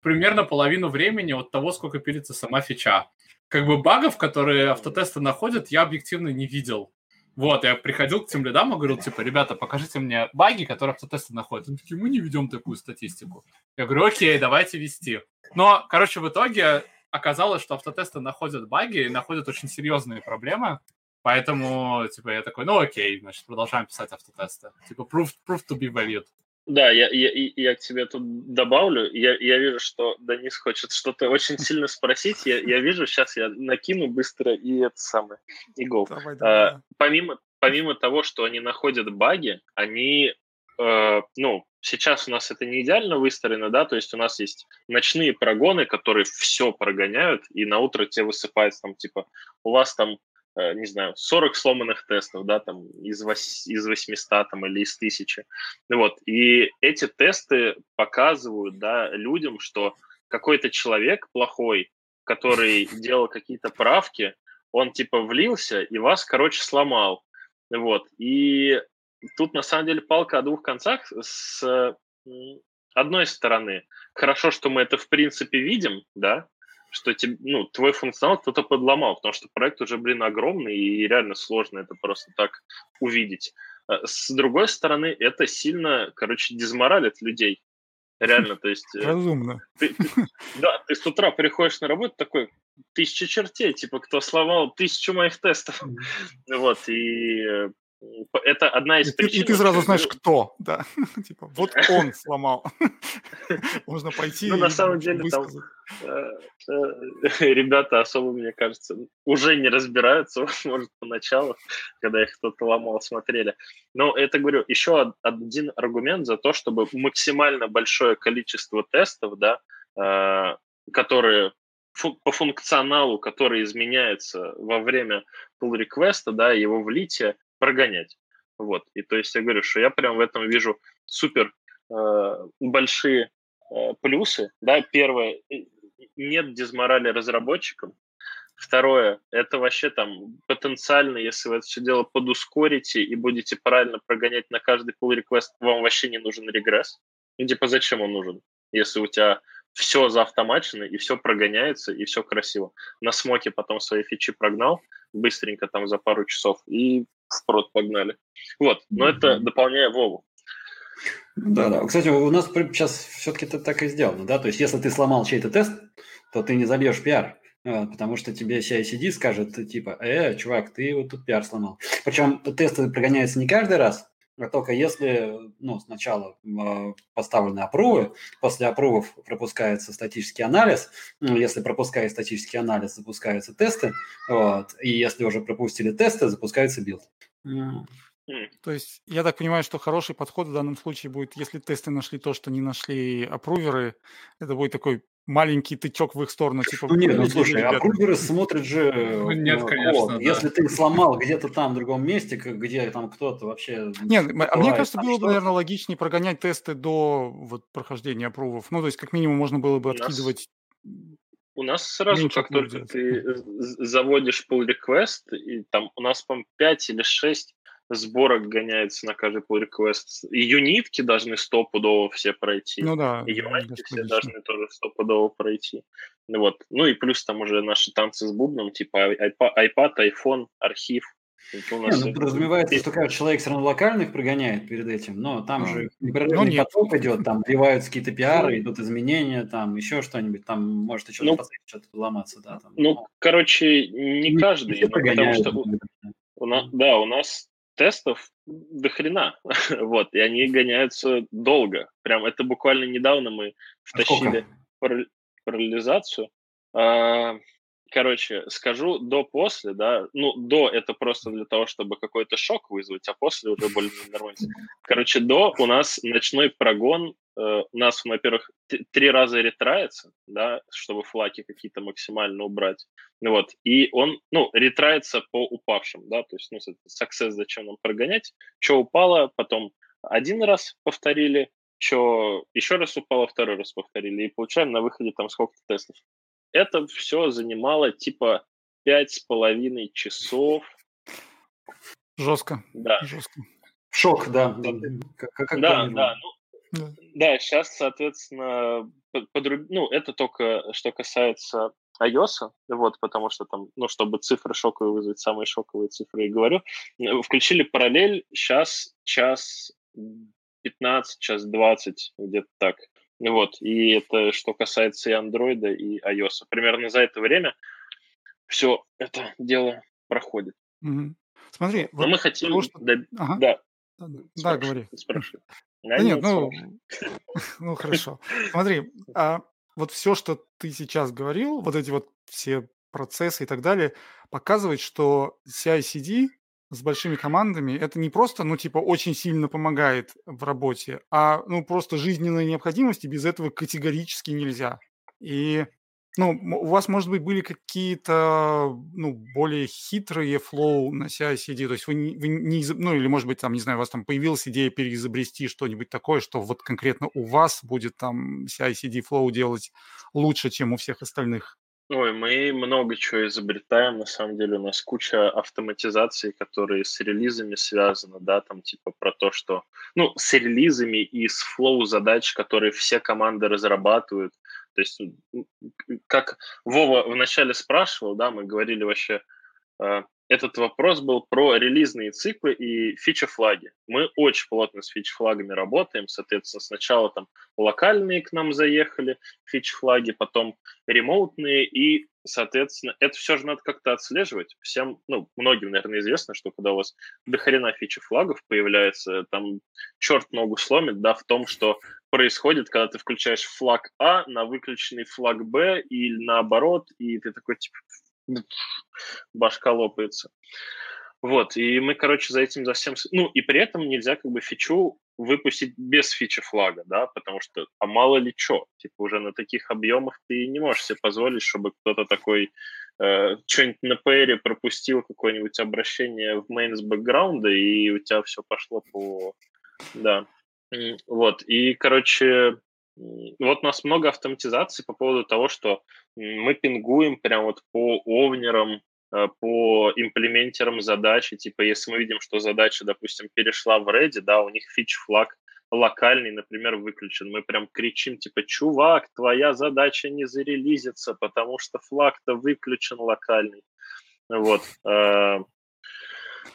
примерно половину времени от того, сколько пилится сама фича. Как бы багов, которые автотесты находят, я объективно не видел. Вот, я приходил к тимлидам и говорил, типа, ребята, покажите мне баги, которые автотесты находят. Они такие, мы не ведем такую статистику. Я говорю, окей, давайте вести. Но, короче, в итоге оказалось, что автотесты находят баги и находят очень серьезные проблемы. Поэтому, типа, я такой, ну окей, значит, продолжаем писать автотесты. Типа, proof, proof to be valued. Да, я, я, я к тебе тут добавлю. Я, я вижу, что Денис хочет что-то очень сильно спросить. Я, я вижу, сейчас я накину быстро и это самое, и go. Давай, давай. А, помимо, помимо того, что они находят баги, они, э, ну, сейчас у нас это не идеально выстроено, да, то есть у нас есть ночные прогоны, которые все прогоняют, и на утро тебе высыпается там, типа, у вас там не знаю, 40 сломанных тестов, да, там, из, 8, из 800 там, или из 1000. Вот, и эти тесты показывают, да, людям, что какой-то человек плохой, который делал какие-то правки, он, типа, влился и вас, короче, сломал. Вот, и тут, на самом деле, палка о двух концах с одной стороны, хорошо, что мы это в принципе видим, да, что тебе, ну, твой функционал кто-то подломал, потому что проект уже, блин, огромный и реально сложно это просто так увидеть. А с другой стороны, это сильно, короче, дезморалит людей. Реально, то есть... Э, Разумно. Ты, ты, да, ты с утра приходишь на работу такой, тысяча чертей, типа, кто сломал тысячу моих тестов. Вот, и э, это одна из и причин. Ты, и ты сразу знаешь, кто, да. типа, вот он сломал. Можно пойти Ну, на самом деле, там э, э, ребята особо, мне кажется, уже не разбираются, может, поначалу, когда их кто-то ломал, смотрели. Но это, говорю, еще один аргумент за то, чтобы максимально большое количество тестов, да, э, которые по функционалу, который изменяется во время pull реквеста да, его влития, прогонять. Вот. И то есть я говорю, что я прям в этом вижу супер э, большие э, плюсы. Да, первое, нет дизморали разработчикам. Второе, это вообще там потенциально, если вы это все дело подускорите и будете правильно прогонять на каждый pull request, вам вообще не нужен регресс. Ну, типа, зачем он нужен? Если у тебя все заавтомачено, и все прогоняется, и все красиво. На смоке потом свои фичи прогнал, быстренько там за пару часов, и в прод погнали. Вот, но это дополняя Вову. Да, да. Кстати, у нас сейчас все-таки это так и сделано, да? То есть, если ты сломал чей-то тест, то ты не забьешь пиар, а, потому что тебе CICD скажет, типа, э, чувак, ты вот тут пиар сломал. Причем тесты прогоняются не каждый раз, только если ну, сначала э, поставлены approve ы, после approve ов пропускается статический анализ, ну, если пропускает статический анализ, запускаются тесты, вот, и если уже пропустили тесты, запускается build. То есть я так понимаю, что хороший подход в данном случае будет, если тесты нашли то, что не нашли approver ы, это будет такой маленький тычок в их сторону. Типа, ну нет, ну слушай, ребята. approver ы смотрят же ну, нет, ну, конечно, да. Если ты сломал где-то там, в другом месте, где там кто-то вообще... Нет, а мне кажется, было бы, наверное, логичнее прогонять тесты до вот, прохождения апрувов. Ну, то есть, как минимум, можно было бы откидывать... У нас сразу, как только ты заводишь pull request, и там у нас, по 5 или 6 сборок гоняется на каждый pull request. И юнитки должны стопудово все пройти. Ну да. И юнитки все должны тоже стопудово пройти. Ну вот. Ну и плюс там уже наши танцы с бубном, типа iPad, iPhone, архив. Это у нас... Не, ну, подразумевается, что каждый человек все равно локальных прогоняет перед этим, но там ну, же непрерывный ну, поток идет, там вливаются какие-то пиары, идут изменения, там еще что-нибудь, там может еще ну, что-то ломаться, да. Там, ну, но... короче, не, не каждый, ну, потому что у нас, да, у нас тестов до хрена, вот, и они гоняются долго. Прям это буквально недавно мы втащили а парализацию. А, короче, скажу до-после, да, ну, до это просто для того, чтобы какой-то шок вызвать, а после уже более нормально. Короче, до у нас ночной прогон, э, у нас, во-первых, три раза ретрается, да, чтобы флаки какие-то максимально убрать, вот, и он, ну, ретрается по упавшим, да, то есть, ну, success зачем нам прогонять, что упало, потом один раз повторили, что еще раз упало, второй раз повторили, и получаем на выходе там сколько-то тестов это все занимало типа пять с половиной часов. Жестко. Да. Жестко. Шок, да. Да, как, как да, да. Ну, да. да, сейчас, соответственно, подруб... ну, это только что касается iOS, вот, потому что там, ну, чтобы цифры шоковые вызвать, самые шоковые цифры, и говорю, включили параллель, сейчас час 15, час 20, где-то так. Вот, и это что касается и андроида, и iOS. Примерно за это время все это дело проходит. Угу. Смотри, Но вот мы хотим... Того, что... Да, ага. да. Да, да, говори. Спрашивай. Да нет, ну, ну хорошо. Смотри, а вот все, что ты сейчас говорил, вот эти вот все процессы и так далее, показывает, что CI-CD с большими командами, это не просто, ну, типа, очень сильно помогает в работе, а, ну, просто жизненная необходимость, и без этого категорически нельзя. И, ну, у вас, может быть, были какие-то, ну, более хитрые flow на CI-CD, то есть вы не, вы не, ну, или, может быть, там, не знаю, у вас там появилась идея переизобрести что-нибудь такое, что вот конкретно у вас будет там CI-CD flow делать лучше, чем у всех остальных? Ой, мы много чего изобретаем, на самом деле у нас куча автоматизаций, которые с релизами связаны, да, там типа про то, что, ну, с релизами и с флоу задач, которые все команды разрабатывают. То есть, как Вова вначале спрашивал, да, мы говорили вообще, э, этот вопрос был про релизные циклы и фичи-флаги. Мы очень плотно с фичи-флагами работаем, соответственно, сначала там локальные к нам заехали фичи-флаги, потом ремоутные, и, соответственно, это все же надо как-то отслеживать. Всем, ну, многим, наверное, известно, что когда у вас дохрена фичи-флагов появляется, там черт ногу сломит, да, в том, что происходит, когда ты включаешь флаг А на выключенный флаг Б или наоборот, и ты такой, типа, башка лопается. Вот, и мы, короче, за этим, за всем... Ну, и при этом нельзя как бы фичу выпустить без фичи флага, да, потому что, а мало ли что, типа уже на таких объемах ты не можешь себе позволить, чтобы кто-то такой э, что-нибудь на PR пропустил, какое-нибудь обращение в main с бэкграунда, и у тебя все пошло по... Да. Вот, и, короче, вот у нас много автоматизации по поводу того, что мы пингуем прям вот по овнерам, э, по имплементерам задачи. Типа, если мы видим, что задача, допустим, перешла в Ready, да, у них фич-флаг локальный, например, выключен, мы прям кричим, типа, чувак, твоя задача не зарелизится, потому что флаг-то выключен локальный. Вот.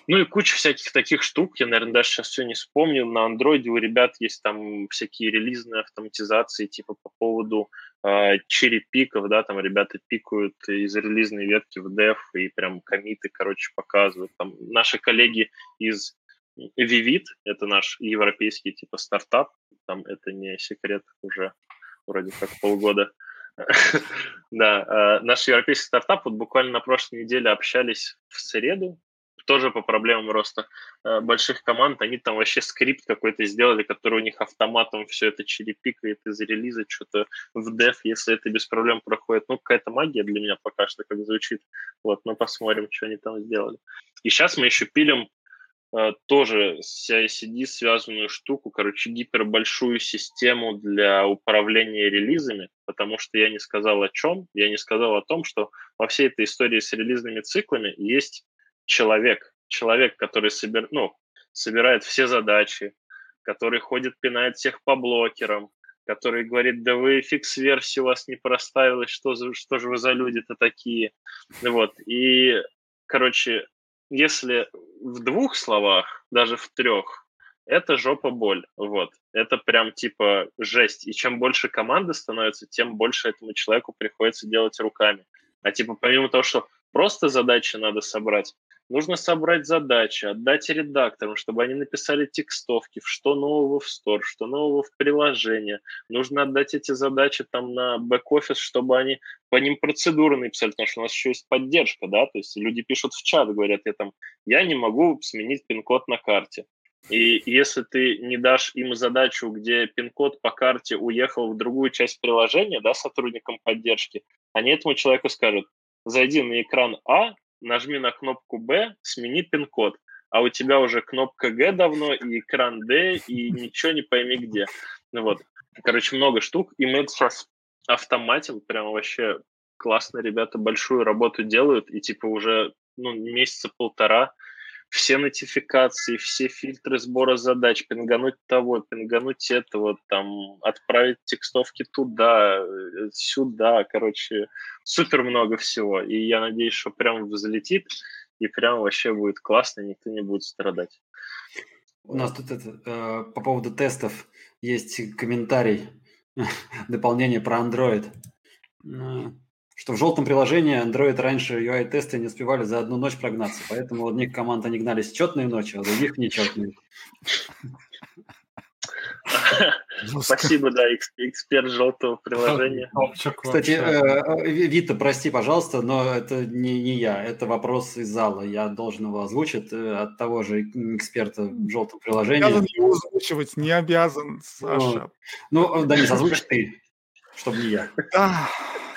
Ну и куча всяких таких штук, я, наверное, даже сейчас все не вспомню. На андроиде у ребят есть там всякие релизные автоматизации, типа по поводу э, черепиков, да, там ребята пикают из релизной ветки в dev и прям комиты, короче, показывают. Там наши коллеги из Vivid, это наш европейский типа стартап, там это не секрет уже вроде как полгода. Да, э, наш европейский стартап, вот буквально на прошлой неделе общались в среду, тоже по проблемам роста э, больших команд, они там вообще скрипт какой-то сделали, который у них автоматом все это черепикает из релиза, что-то в деф, если это без проблем проходит. Ну, какая-то магия для меня пока что как звучит. Вот, мы посмотрим, что они там сделали. И сейчас мы еще пилим э, тоже с CI-CD связанную штуку, короче, гипербольшую систему для управления релизами, потому что я не сказал о чем, я не сказал о том, что во всей этой истории с релизными циклами есть человек, человек, который собир, ну, собирает все задачи, который ходит, пинает всех по блокерам, который говорит, да вы фикс-версия у вас не проставилась, что, за, что же вы за люди-то такие. Вот. И, короче, если в двух словах, даже в трех, это жопа боль. Вот. Это прям типа жесть. И чем больше команды становится, тем больше этому человеку приходится делать руками. А типа помимо того, что просто задачи надо собрать, Нужно собрать задачи, отдать редакторам, чтобы они написали текстовки, что нового в стор, что нового в приложение. Нужно отдать эти задачи там на бэк-офис, чтобы они по ним процедуры написали, потому что у нас еще есть поддержка, да, то есть люди пишут в чат, говорят, я там, я не могу сменить пин-код на карте. И если ты не дашь им задачу, где пин-код по карте уехал в другую часть приложения, да, сотрудникам поддержки, они этому человеку скажут, зайди на экран А, нажми на кнопку B, смени пин-код, а у тебя уже кнопка G давно и экран D, и ничего не пойми где. Ну вот, короче, много штук, и мы это сейчас автоматим, прям вообще классно ребята большую работу делают, и типа уже ну, месяца полтора все нотификации, все фильтры сбора задач, пингануть того, пингануть этого, там, отправить текстовки туда, э, сюда, короче, супер много всего. И я надеюсь, что прям взлетит, и прям вообще будет классно, никто не будет страдать. У нас тут это, э, по поводу тестов есть комментарий, дополнение про Android что в желтом приложении Android раньше UI-тесты не успевали за одну ночь прогнаться, поэтому у одних команд они гнались четные ночи, а у других нечетные. Спасибо, да, эксперт желтого приложения. Кстати, э, э, Вита, прости, пожалуйста, но это не, не я, это вопрос из зала. Я должен его озвучить э, от того же эксперта в желтом приложении. Не обязан его озвучивать, не обязан, Саша. Ну, да, не озвучь ты, чтобы не я.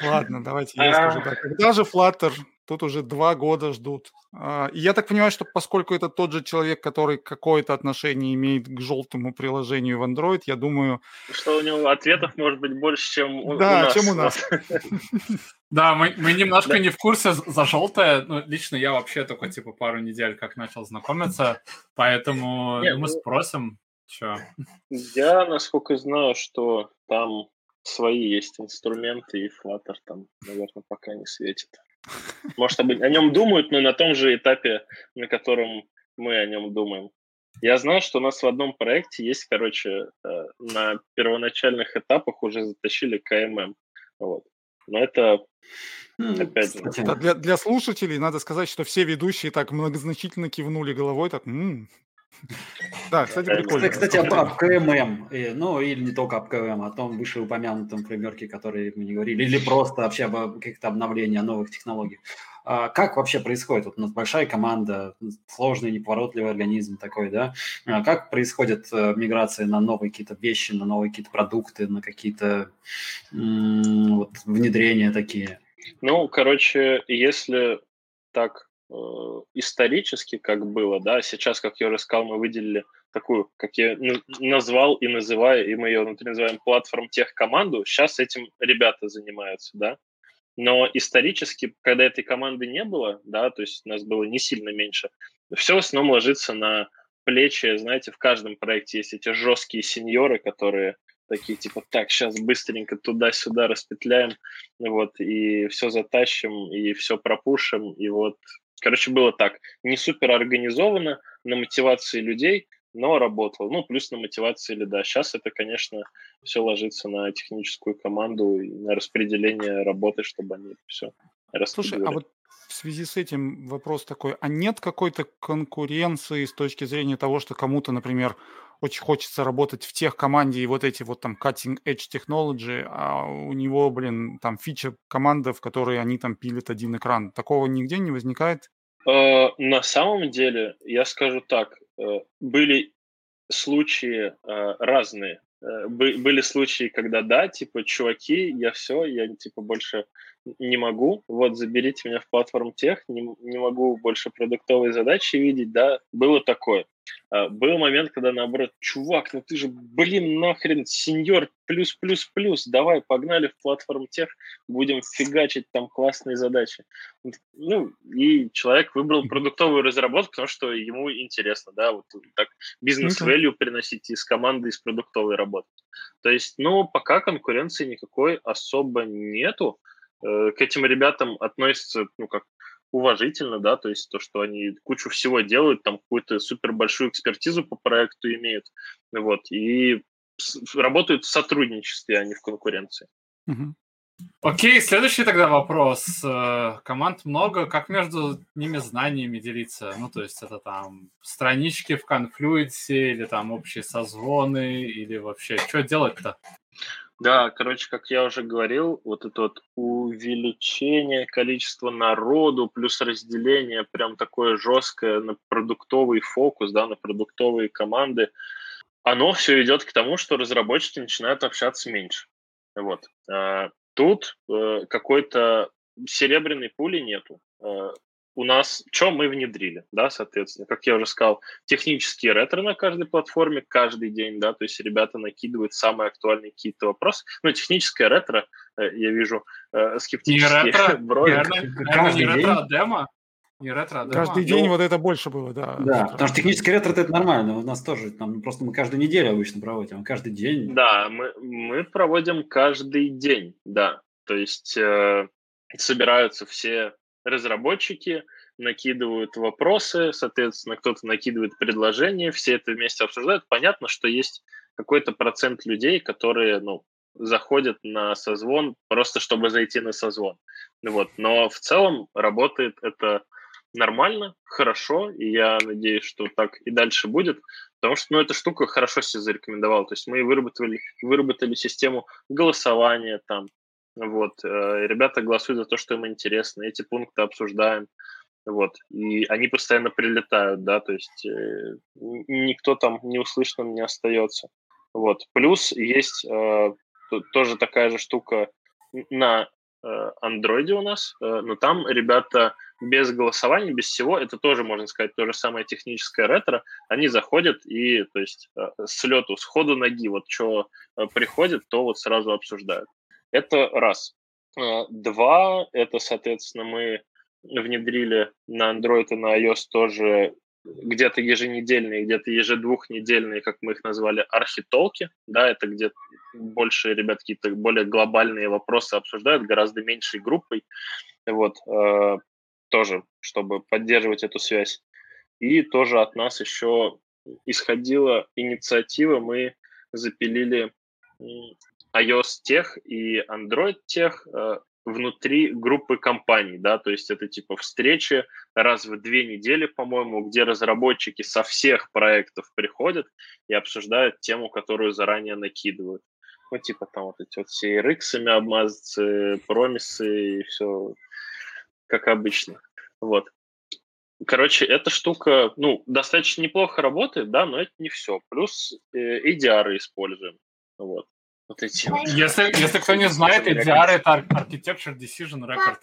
Ладно, давайте я скажу. Да. Когда же Flutter тут уже два года ждут. А, и я так понимаю, что поскольку это тот же человек, который какое-то отношение имеет к желтому приложению в Android, я думаю... Что у него ответов может быть больше, чем у, да, у нас. чем у нас. Да, мы, мы немножко не в курсе за желтое. Ну, лично я вообще только типа пару недель как начал знакомиться, поэтому мы ну- спросим, что. Я, насколько знаю, что там свои есть инструменты, и Flutter там, наверное, пока не светит. Может, об- о нем думают, но на том же этапе, на котором мы о нем думаем. Я знаю, что у нас в одном проекте есть, короче, э, на первоначальных этапах уже затащили КММ. Вот. Но это, Опять же. кстати, для, для слушателей надо сказать, что все ведущие так многозначительно кивнули головой, так... «М». Да, кстати, Кстати, прикольно. Кстати, об, об КММ, и, ну или не только об КММ, о том вышеупомянутом фреймворке, который мы не говорили, или просто вообще об каких-то обновлениях, о новых технологиях. А как вообще происходит? Вот у нас большая команда, сложный, неповоротливый организм такой, да? А как происходит э, миграция на новые какие-то вещи, на новые какие-то продукты, на какие-то м, вот, внедрения такие? Ну, короче, если так э, исторически, как было, да, сейчас, как я уже сказал, мы выделили такую, как я назвал и называю, и мы ее внутри называем платформ тех команду. Сейчас этим ребята занимаются, да. Но исторически, когда этой команды не было, да, то есть нас было не сильно меньше, все в основном ложится на плечи, знаете, в каждом проекте есть эти жесткие сеньоры, которые такие типа, так, сейчас быстренько туда-сюда распетляем, вот, и все затащим, и все пропушим, и вот, короче, было так, не супер организовано, на мотивации людей, но работало, ну, плюс на мотивации лида. Сейчас это, конечно, все ложится на техническую команду и на распределение работы, чтобы они все Слушай, а вот в связи с этим вопрос такой, а нет какой-то конкуренции с точки зрения того, что кому-то, например, очень хочется работать в тех команде и вот эти вот там cutting edge technology, а у него, блин, там фича команда, в которой они там пилят один экран. Такого нигде не возникает? Э, На самом деле, я скажу так, э, были случаи э, разные. Бы- Были случаи, когда да, типа, чуваки, я все, я типа больше не могу, вот заберите меня в платформ тех, не, не могу больше продуктовые задачи видеть, да, было такое. А, Был момент, когда наоборот, чувак, ну ты же, блин, нахрен, сеньор, плюс-плюс-плюс, давай, погнали в платформ тех, будем фигачить там классные задачи. Ну, и человек выбрал продуктовую разработку, потому что ему интересно, да, вот так бизнес-value приносить из команды, из продуктовой работы. То есть, ну, пока конкуренции никакой особо нету. Э, К этим ребятам относятся, ну, как уважительно, да, то есть то, что они кучу всего делают, там какую-то супер большую экспертизу по проекту имеют, вот, и работают в сотрудничестве, а не в конкуренции. Мгм. Окей, следующий тогда вопрос. Э, Команд много, как между ними знаниями делиться? Ну, то есть это там странички в конфлюенсе или там общие созвоны или вообще что делать-то? Да, короче, как я уже говорил, вот это вот увеличение количества народу плюс разделение прям такое жесткое на продуктовый фокус, да, на продуктовые команды, оно все идет к тому, что разработчики начинают общаться меньше. Вот. А, Тут э, какой-то серебряной пули нету. У нас, что мы внедрили, да, соответственно, как я уже сказал, технические ретро на каждой платформе каждый день, да, то есть ребята накидывают самые актуальные какие-то вопросы. Ну, техническое ретро, э, я вижу э, Не скептические ретро, брови. не Каждый ретро, день? а демо. Не ретро, а демо. Каждый ну- день вот это больше было, да. Да, потому что технический ретро это нормально. У нас тоже там просто мы каждую неделю обычно проводим, а каждый день. Да, мы, мы проводим каждый день, да. То есть э, собираются все разработчики, накидывают вопросы, соответственно, кто-то накидывает предложения, все это вместе обсуждают. Понятно, что есть какой-то процент людей, которые, ну, заходят на созвон просто чтобы зайти на созвон. Вот. Но в целом работает это нормально, хорошо, и я надеюсь, что так и дальше будет, потому что, ну, эта штука хорошо себя зарекомендовала. То есть мы выработали, выработали систему голосования там, вот, э, ребята голосуют за то, что им интересно, эти пункты обсуждаем, вот, и они постоянно прилетают, да, то есть э, никто там неуслышанным не остается, вот. Плюс есть э, тоже такая же штука на андроиде у нас, но там ребята без голосования, без всего, это тоже, можно сказать, то же самое техническое ретро, они заходят и, то есть, с лету, с ходу ноги, вот что приходит, то вот сразу обсуждают. Это раз. Два, это, соответственно, мы внедрили на Android и на iOS тоже где-то еженедельные, где-то ежедвухнедельные, как мы их назвали, архитолки, да, это где больше ребят какие-то более глобальные вопросы обсуждают, гораздо меньшей группой, вот, э, тоже, чтобы поддерживать эту связь. И тоже от нас еще исходила инициатива, мы запилили iOS тех и Android тех э, внутри группы компаний, да, то есть это типа встречи раз в две недели, по-моему, где разработчики со всех проектов приходят и обсуждают тему, которую заранее накидывают. Ну, типа там вот эти вот все RX обмазаться, промисы и все как обычно. Вот. Короче, эта штука, ну, достаточно неплохо работает, да, но это не все. Плюс э, EDR используем. Вот. Вот эти вот. Если, если кто не знает, EDR это Architecture Decision Record.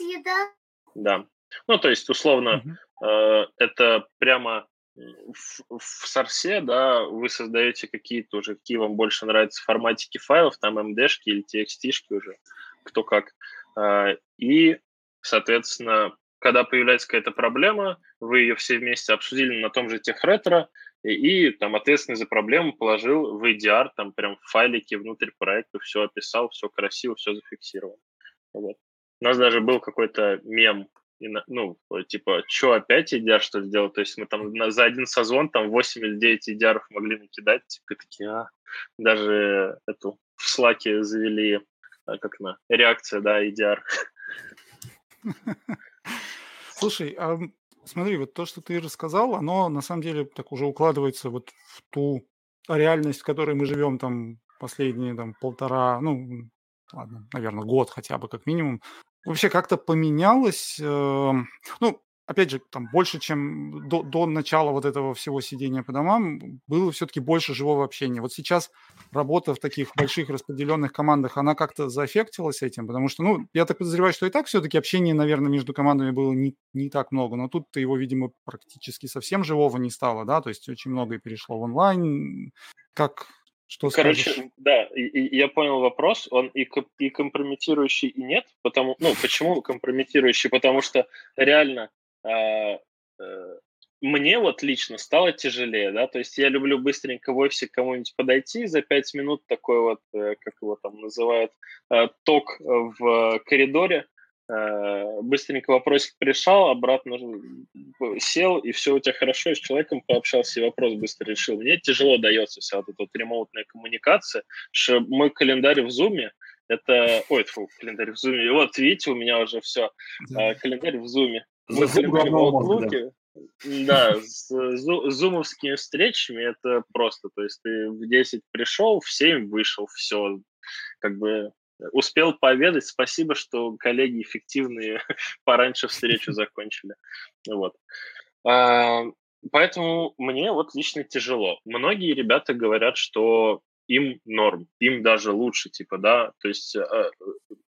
Да. Ну, то есть, условно, uh-huh. э, это прямо в, в сорсе, да, вы создаете какие-то уже, какие вам больше нравятся форматики файлов, там MD-шки или TXT-шки уже, кто как. Э, и, соответственно, когда появляется какая-то проблема, вы ее все вместе обсудили на том же техретро, и, и там ответственный за проблему положил в EDR, там прям в файлике внутрь проекта, все описал, все красиво, все зафиксировал. Вот. У нас даже был какой-то мем, ну, типа, что опять EDR что ли делать? То есть мы там за один созвон там 8 или 9 EDR могли накидать, типа такие, а, даже эту в слаке завели, а, как на, реакция, да, EDR. Слушай, Смотри, вот то, что ты рассказал, оно на самом деле так уже укладывается вот в ту реальность, в которой мы живем там последние там полтора, ну, ладно, наверное, год хотя бы как минимум. Вообще как-то поменялось, э, ну, опять же, там больше, чем до, до начала вот этого всего сидения по домам, было все-таки больше живого общения. Вот сейчас работа в таких больших распределенных командах, она как-то заэффектилась этим, потому что, ну, я так подозреваю, что и так все-таки общения, наверное, между командами было не, не так много, но тут-то его, видимо, практически совсем живого не стало, да, то есть очень многое перешло в онлайн. Как, что Короче, скажешь? да, и, и я понял вопрос. Он и, и компрометирующий, и нет. Потому, ну, почему компрометирующий? Потому что реально мне вот лично стало тяжелее, да, то есть я люблю быстренько в офисе к кому-нибудь подойти за пять минут, такой вот, э, как его там называют, э, ток в коридоре, быстренько вопросик решал, обратно сел, и все у тебя хорошо, и с человеком пообщался, и вопрос быстро решил. Мне тяжело дается вся вот эта вот ремоутная коммуникация, что мой календарь в зуме, это... Ой, фу, календарь в зуме. Вот, видите, у меня уже все. Календарь в зуме. Мы в да, с зумовскими встречами это просто, то есть ты в 10 пришел, в 7 вышел, все, как бы успел поведать, спасибо, что коллеги эффективные пораньше встречу закончили. Вот. А, поэтому мне вот лично тяжело. Многие ребята говорят, что им норм, им даже лучше, типа, да, то есть э,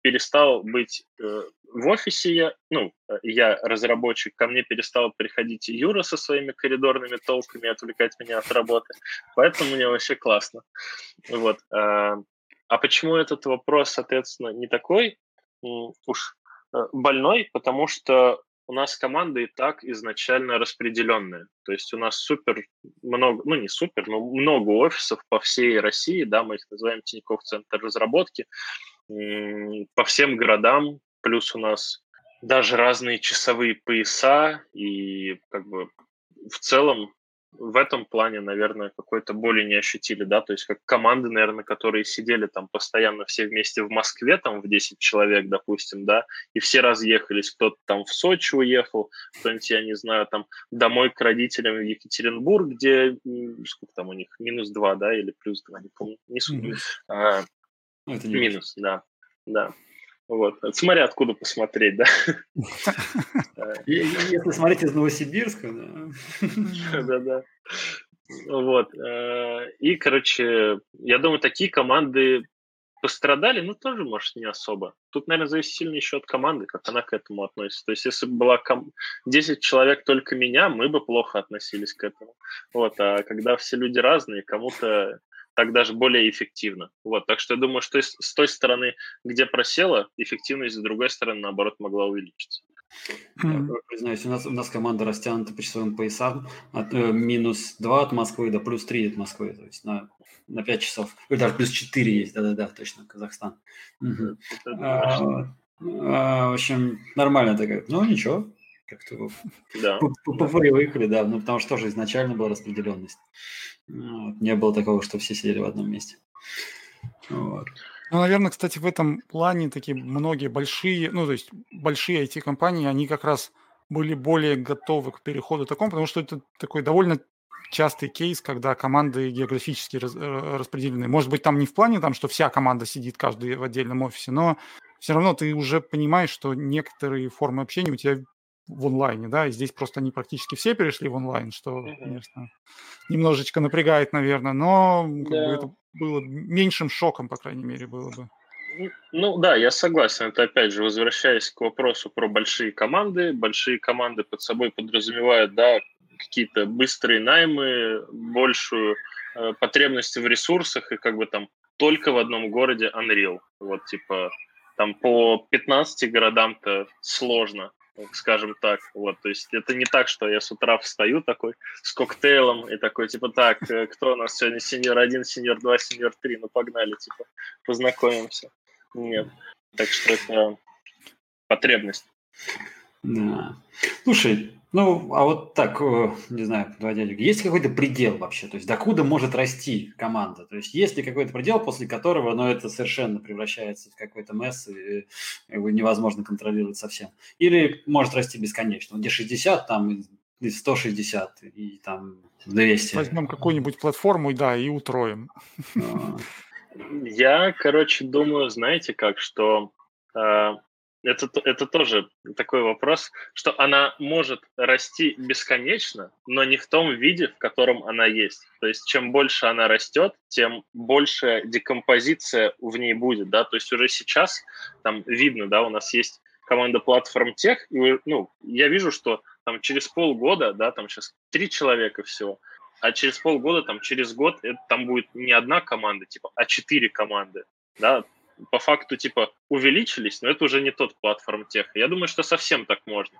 перестал быть э, в офисе я, ну, э, я разработчик, ко мне перестал приходить Юра со своими коридорными толками, отвлекать меня от работы, поэтому мне вообще классно. Вот. А, а почему этот вопрос, соответственно, не такой уж э, больной? Потому что у нас команда и так изначально распределенная. То есть у нас супер много, ну не супер, но много офисов по всей России, да, мы их называем Тинькофф Центр разработки, по всем городам, плюс у нас даже разные часовые пояса, и как бы в целом в этом плане, наверное, какой-то боли не ощутили, да, то есть как команды, наверное, которые сидели там постоянно все вместе в Москве, там в 10 человек, допустим, да, и все разъехались, кто-то там в Сочи уехал, кто-нибудь, я не знаю, там домой к родителям в Екатеринбург, где, сколько там у них, минус 2, да, или плюс 2, не помню, не суть. Mm-hmm. А, ну, Это минус, да, да. Вот. Смотря откуда посмотреть, да. Если смотреть из Новосибирска, да. Да-да. Вот. Э, и, короче, я думаю, такие команды пострадали, ну, тоже, может, не особо. Тут, наверное, зависит сильно еще от команды, как она к этому относится. То есть, если бы была ком... 10 человек только меня, мы бы плохо относились к этому. Вот, а когда все люди разные, кому-то так даже более эффективно. Вот, так что я думаю, что с той стороны, где просела, эффективность с другой стороны, наоборот, могла увеличиться. Я признаюсь, у нас, у нас команда растянута по часовым поясам от э, минус 2 от Москвы до плюс 3 от Москвы, то есть на, на 5 часов. Или даже плюс 4 есть, да-да-да, точно, Казахстан. Угу. А, а, в общем, нормально такая. Ну, ничего, как-то да. привыкли, да, ну, потому что тоже изначально была распределенность. Вот. Не было такого, что все сидели в одном месте. Вот. Ну, наверное, кстати, в этом плане такие многие большие, ну, то есть большие IT-компании, они как раз были более готовы к переходу такому, потому что это такой довольно частый кейс, когда команды географически раз, э, распределены. Может быть, там не в плане, там, что вся команда сидит каждый в отдельном офисе, но все равно ты уже понимаешь, что некоторые формы общения у тебя в онлайне, да, и здесь просто они практически все перешли в онлайн, что, угу. конечно, немножечко напрягает, наверное, но да. как бы, это было меньшим шоком, по крайней мере, было бы. Ну да, я согласен. Это опять же, возвращаясь к вопросу про большие команды. Большие команды под собой подразумевают, да, какие-то быстрые наймы, большую э, потребность в ресурсах и как бы там только в одном городе Unreal. Вот типа там по 15 городам-то сложно скажем так. Вот, то есть это не так, что я с утра встаю такой с коктейлем и такой, типа, так, э, кто у нас сегодня сеньор один, сеньор два, сеньор три, ну погнали, типа, познакомимся. Нет. Так что это потребность. Да. Слушай, ну, а вот так, не знаю, подводя есть какой-то предел вообще? То есть докуда может расти команда? То есть есть ли какой-то предел, после которого, ну, это совершенно превращается в какой-то месс, и его невозможно контролировать совсем? Или может расти бесконечно? Где 60, там и 160, и там 200. Возьмем какую-нибудь платформу, да, и утроим. А. Я, короче, думаю, знаете как, что э, это, это тоже такой вопрос, что она может расти бесконечно, но не в том виде, в котором она есть. То есть чем больше она растет, тем больше декомпозиция в ней будет, да, то есть уже сейчас там видно, да, у нас есть команда платформ тех, и, ну, я вижу, что там через полгода, да, там сейчас три человека всего, а через полгода, там через год, это, там будет не одна команда, типа, а четыре команды, да, по факту типа увеличились, но это уже не тот платформ тех. Я думаю, что совсем так можно.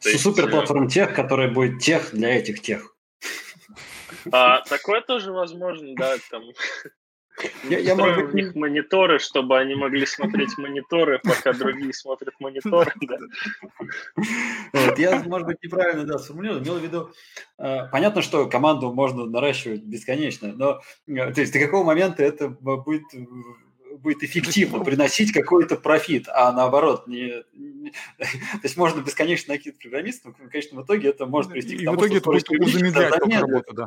Супер э, платформ тех, который будет тех для этих тех. А, такое тоже возможно, да, там. Я, я могу... у них мониторы, чтобы они могли смотреть мониторы, пока другие смотрят мониторы. Да. Вот, я, может быть, неправильно да, сформулировал. Имел в виду, э, понятно, что команду можно наращивать бесконечно, но э, то есть до какого момента это будет будет эффективно приносить какой-то профит, а наоборот, не, не, то есть можно бесконечно накидывать программистов, но в конечном итоге это может привести к тому, И в итоге это будет замедлять работу, да.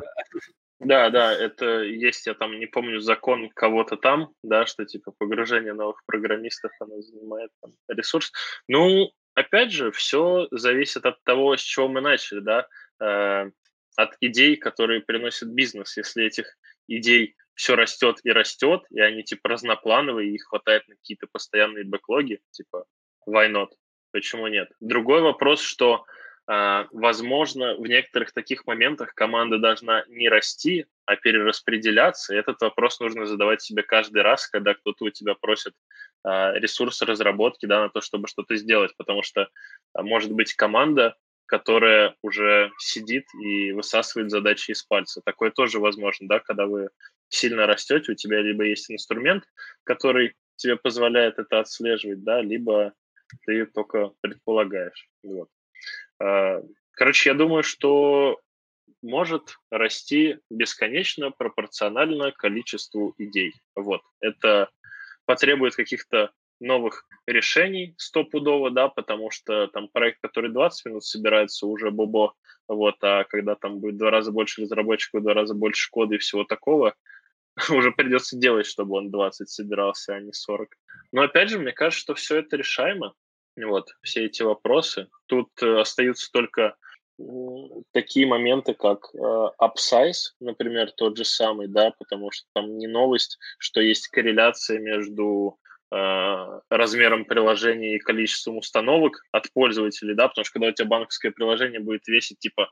Да, да, это есть, я там не помню, закон кого-то там, да, что типа погружение новых программистов, оно занимает там, ресурс. Ну, опять же, все зависит от того, с чего мы начали, да, э, от идей, которые приносят бизнес. Если этих идей все растет и растет, и они типа разноплановые, и их хватает на какие-то постоянные бэклоги, типа why not? Почему нет? Другой вопрос, что Uh, возможно, в некоторых таких моментах команда должна не расти, а перераспределяться. Этот вопрос нужно задавать себе каждый раз, когда кто-то у тебя просит uh, ресурсы разработки да, на то, чтобы что-то сделать. Потому что uh, может быть команда, которая уже сидит и высасывает задачи из пальца. Такое тоже возможно, да, когда вы сильно растете, у тебя либо есть инструмент, который тебе позволяет это отслеживать, да, либо ты только предполагаешь. Вот. А, короче, я думаю, что может расти бесконечно пропорционально количеству идей. Вот. Это потребует каких-то новых решений стопудово, да, потому что там проект, который 20 минут собирается, уже бобо, вот, а когда там будет два раза больше разработчиков, два раза больше кода и всего такого, уже придется делать, чтобы он 20 собирался, а не 40. Но опять же, мне кажется, что все это решаемо. Вот, все эти вопросы. Тут э, остаются только такие моменты, как э, upsize, например, тот же самый, да, потому что там не новость, что есть корреляция между э, размером приложения и количеством установок от пользователей, да, потому что когда у тебя банковское приложение будет весить типа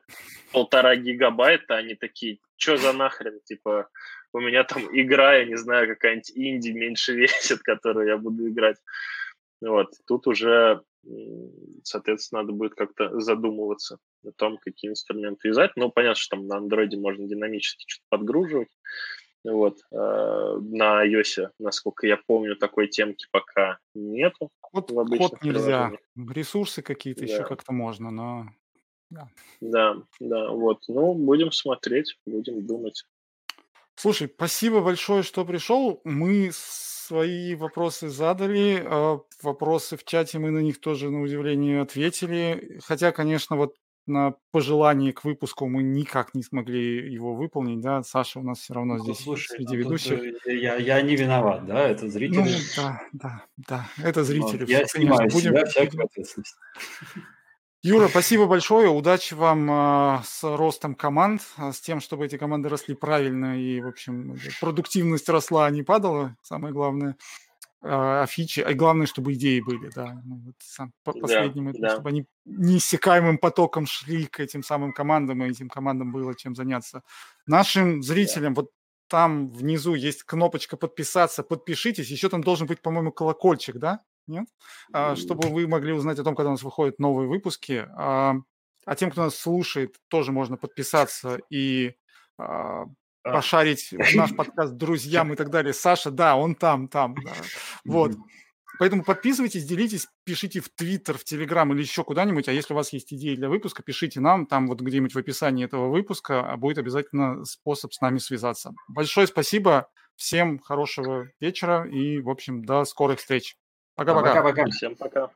полтора гигабайта, они такие, что за нахрен, типа, у меня там игра, я не знаю, какая-нибудь инди меньше весит, которую я буду играть. Вот, тут уже, соответственно, надо будет как-то задумываться о том, какие инструменты юзать. Ну, понятно, что там на андроиде можно динамически что-то подгруживать. Вот. Э, на iOS, насколько я помню, такой темки пока нету. Вот код нельзя. Ресурсы какие-то да. еще как-то можно, но... Да. да, да, вот. Ну, будем смотреть, будем думать. Слушай, спасибо большое, что пришел. Мы свои вопросы задали, а вопросы в чате мы на них тоже, на удивление, ответили. Хотя, конечно, вот на пожелание к выпуску мы никак не смогли его выполнить, да, Саша у нас все равно ну, здесь слушай, среди ну, ведущих. Я, я не виноват, да, это зрители. Ну, да, да, да, это зрители. я снимаю будем, себя всякую ответственность. Юра, спасибо большое. Удачи вам а, с ростом команд, а, с тем, чтобы эти команды росли правильно и, в общем, продуктивность росла, а не падала, самое главное. А, а фичи, а главное, чтобы идеи были, да. Ну, вот сам, по последним, да, да. чтобы они неиссякаемым потоком шли к этим самым командам, и этим командам было чем заняться. Нашим зрителям, да. вот там внизу есть кнопочка подписаться, подпишитесь, еще там должен быть, по-моему, колокольчик, да? Нет? А, чтобы вы могли узнать о том, когда у нас выходят новые выпуски. А, а тем, кто нас слушает, тоже можно подписаться и а, пошарить наш подкаст друзьям и так далее. Саша, да, он там, там. Да. Вот. Поэтому подписывайтесь, делитесь, пишите в Твиттер, в Телеграм или еще куда-нибудь. А если у вас есть идеи для выпуска, пишите нам там вот где-нибудь в описании этого выпуска, будет обязательно способ с нами связаться. Большое спасибо, всем хорошего вечера и, в общем, до скорых встреч. Пока-пока. Пока-пока. Всем пока.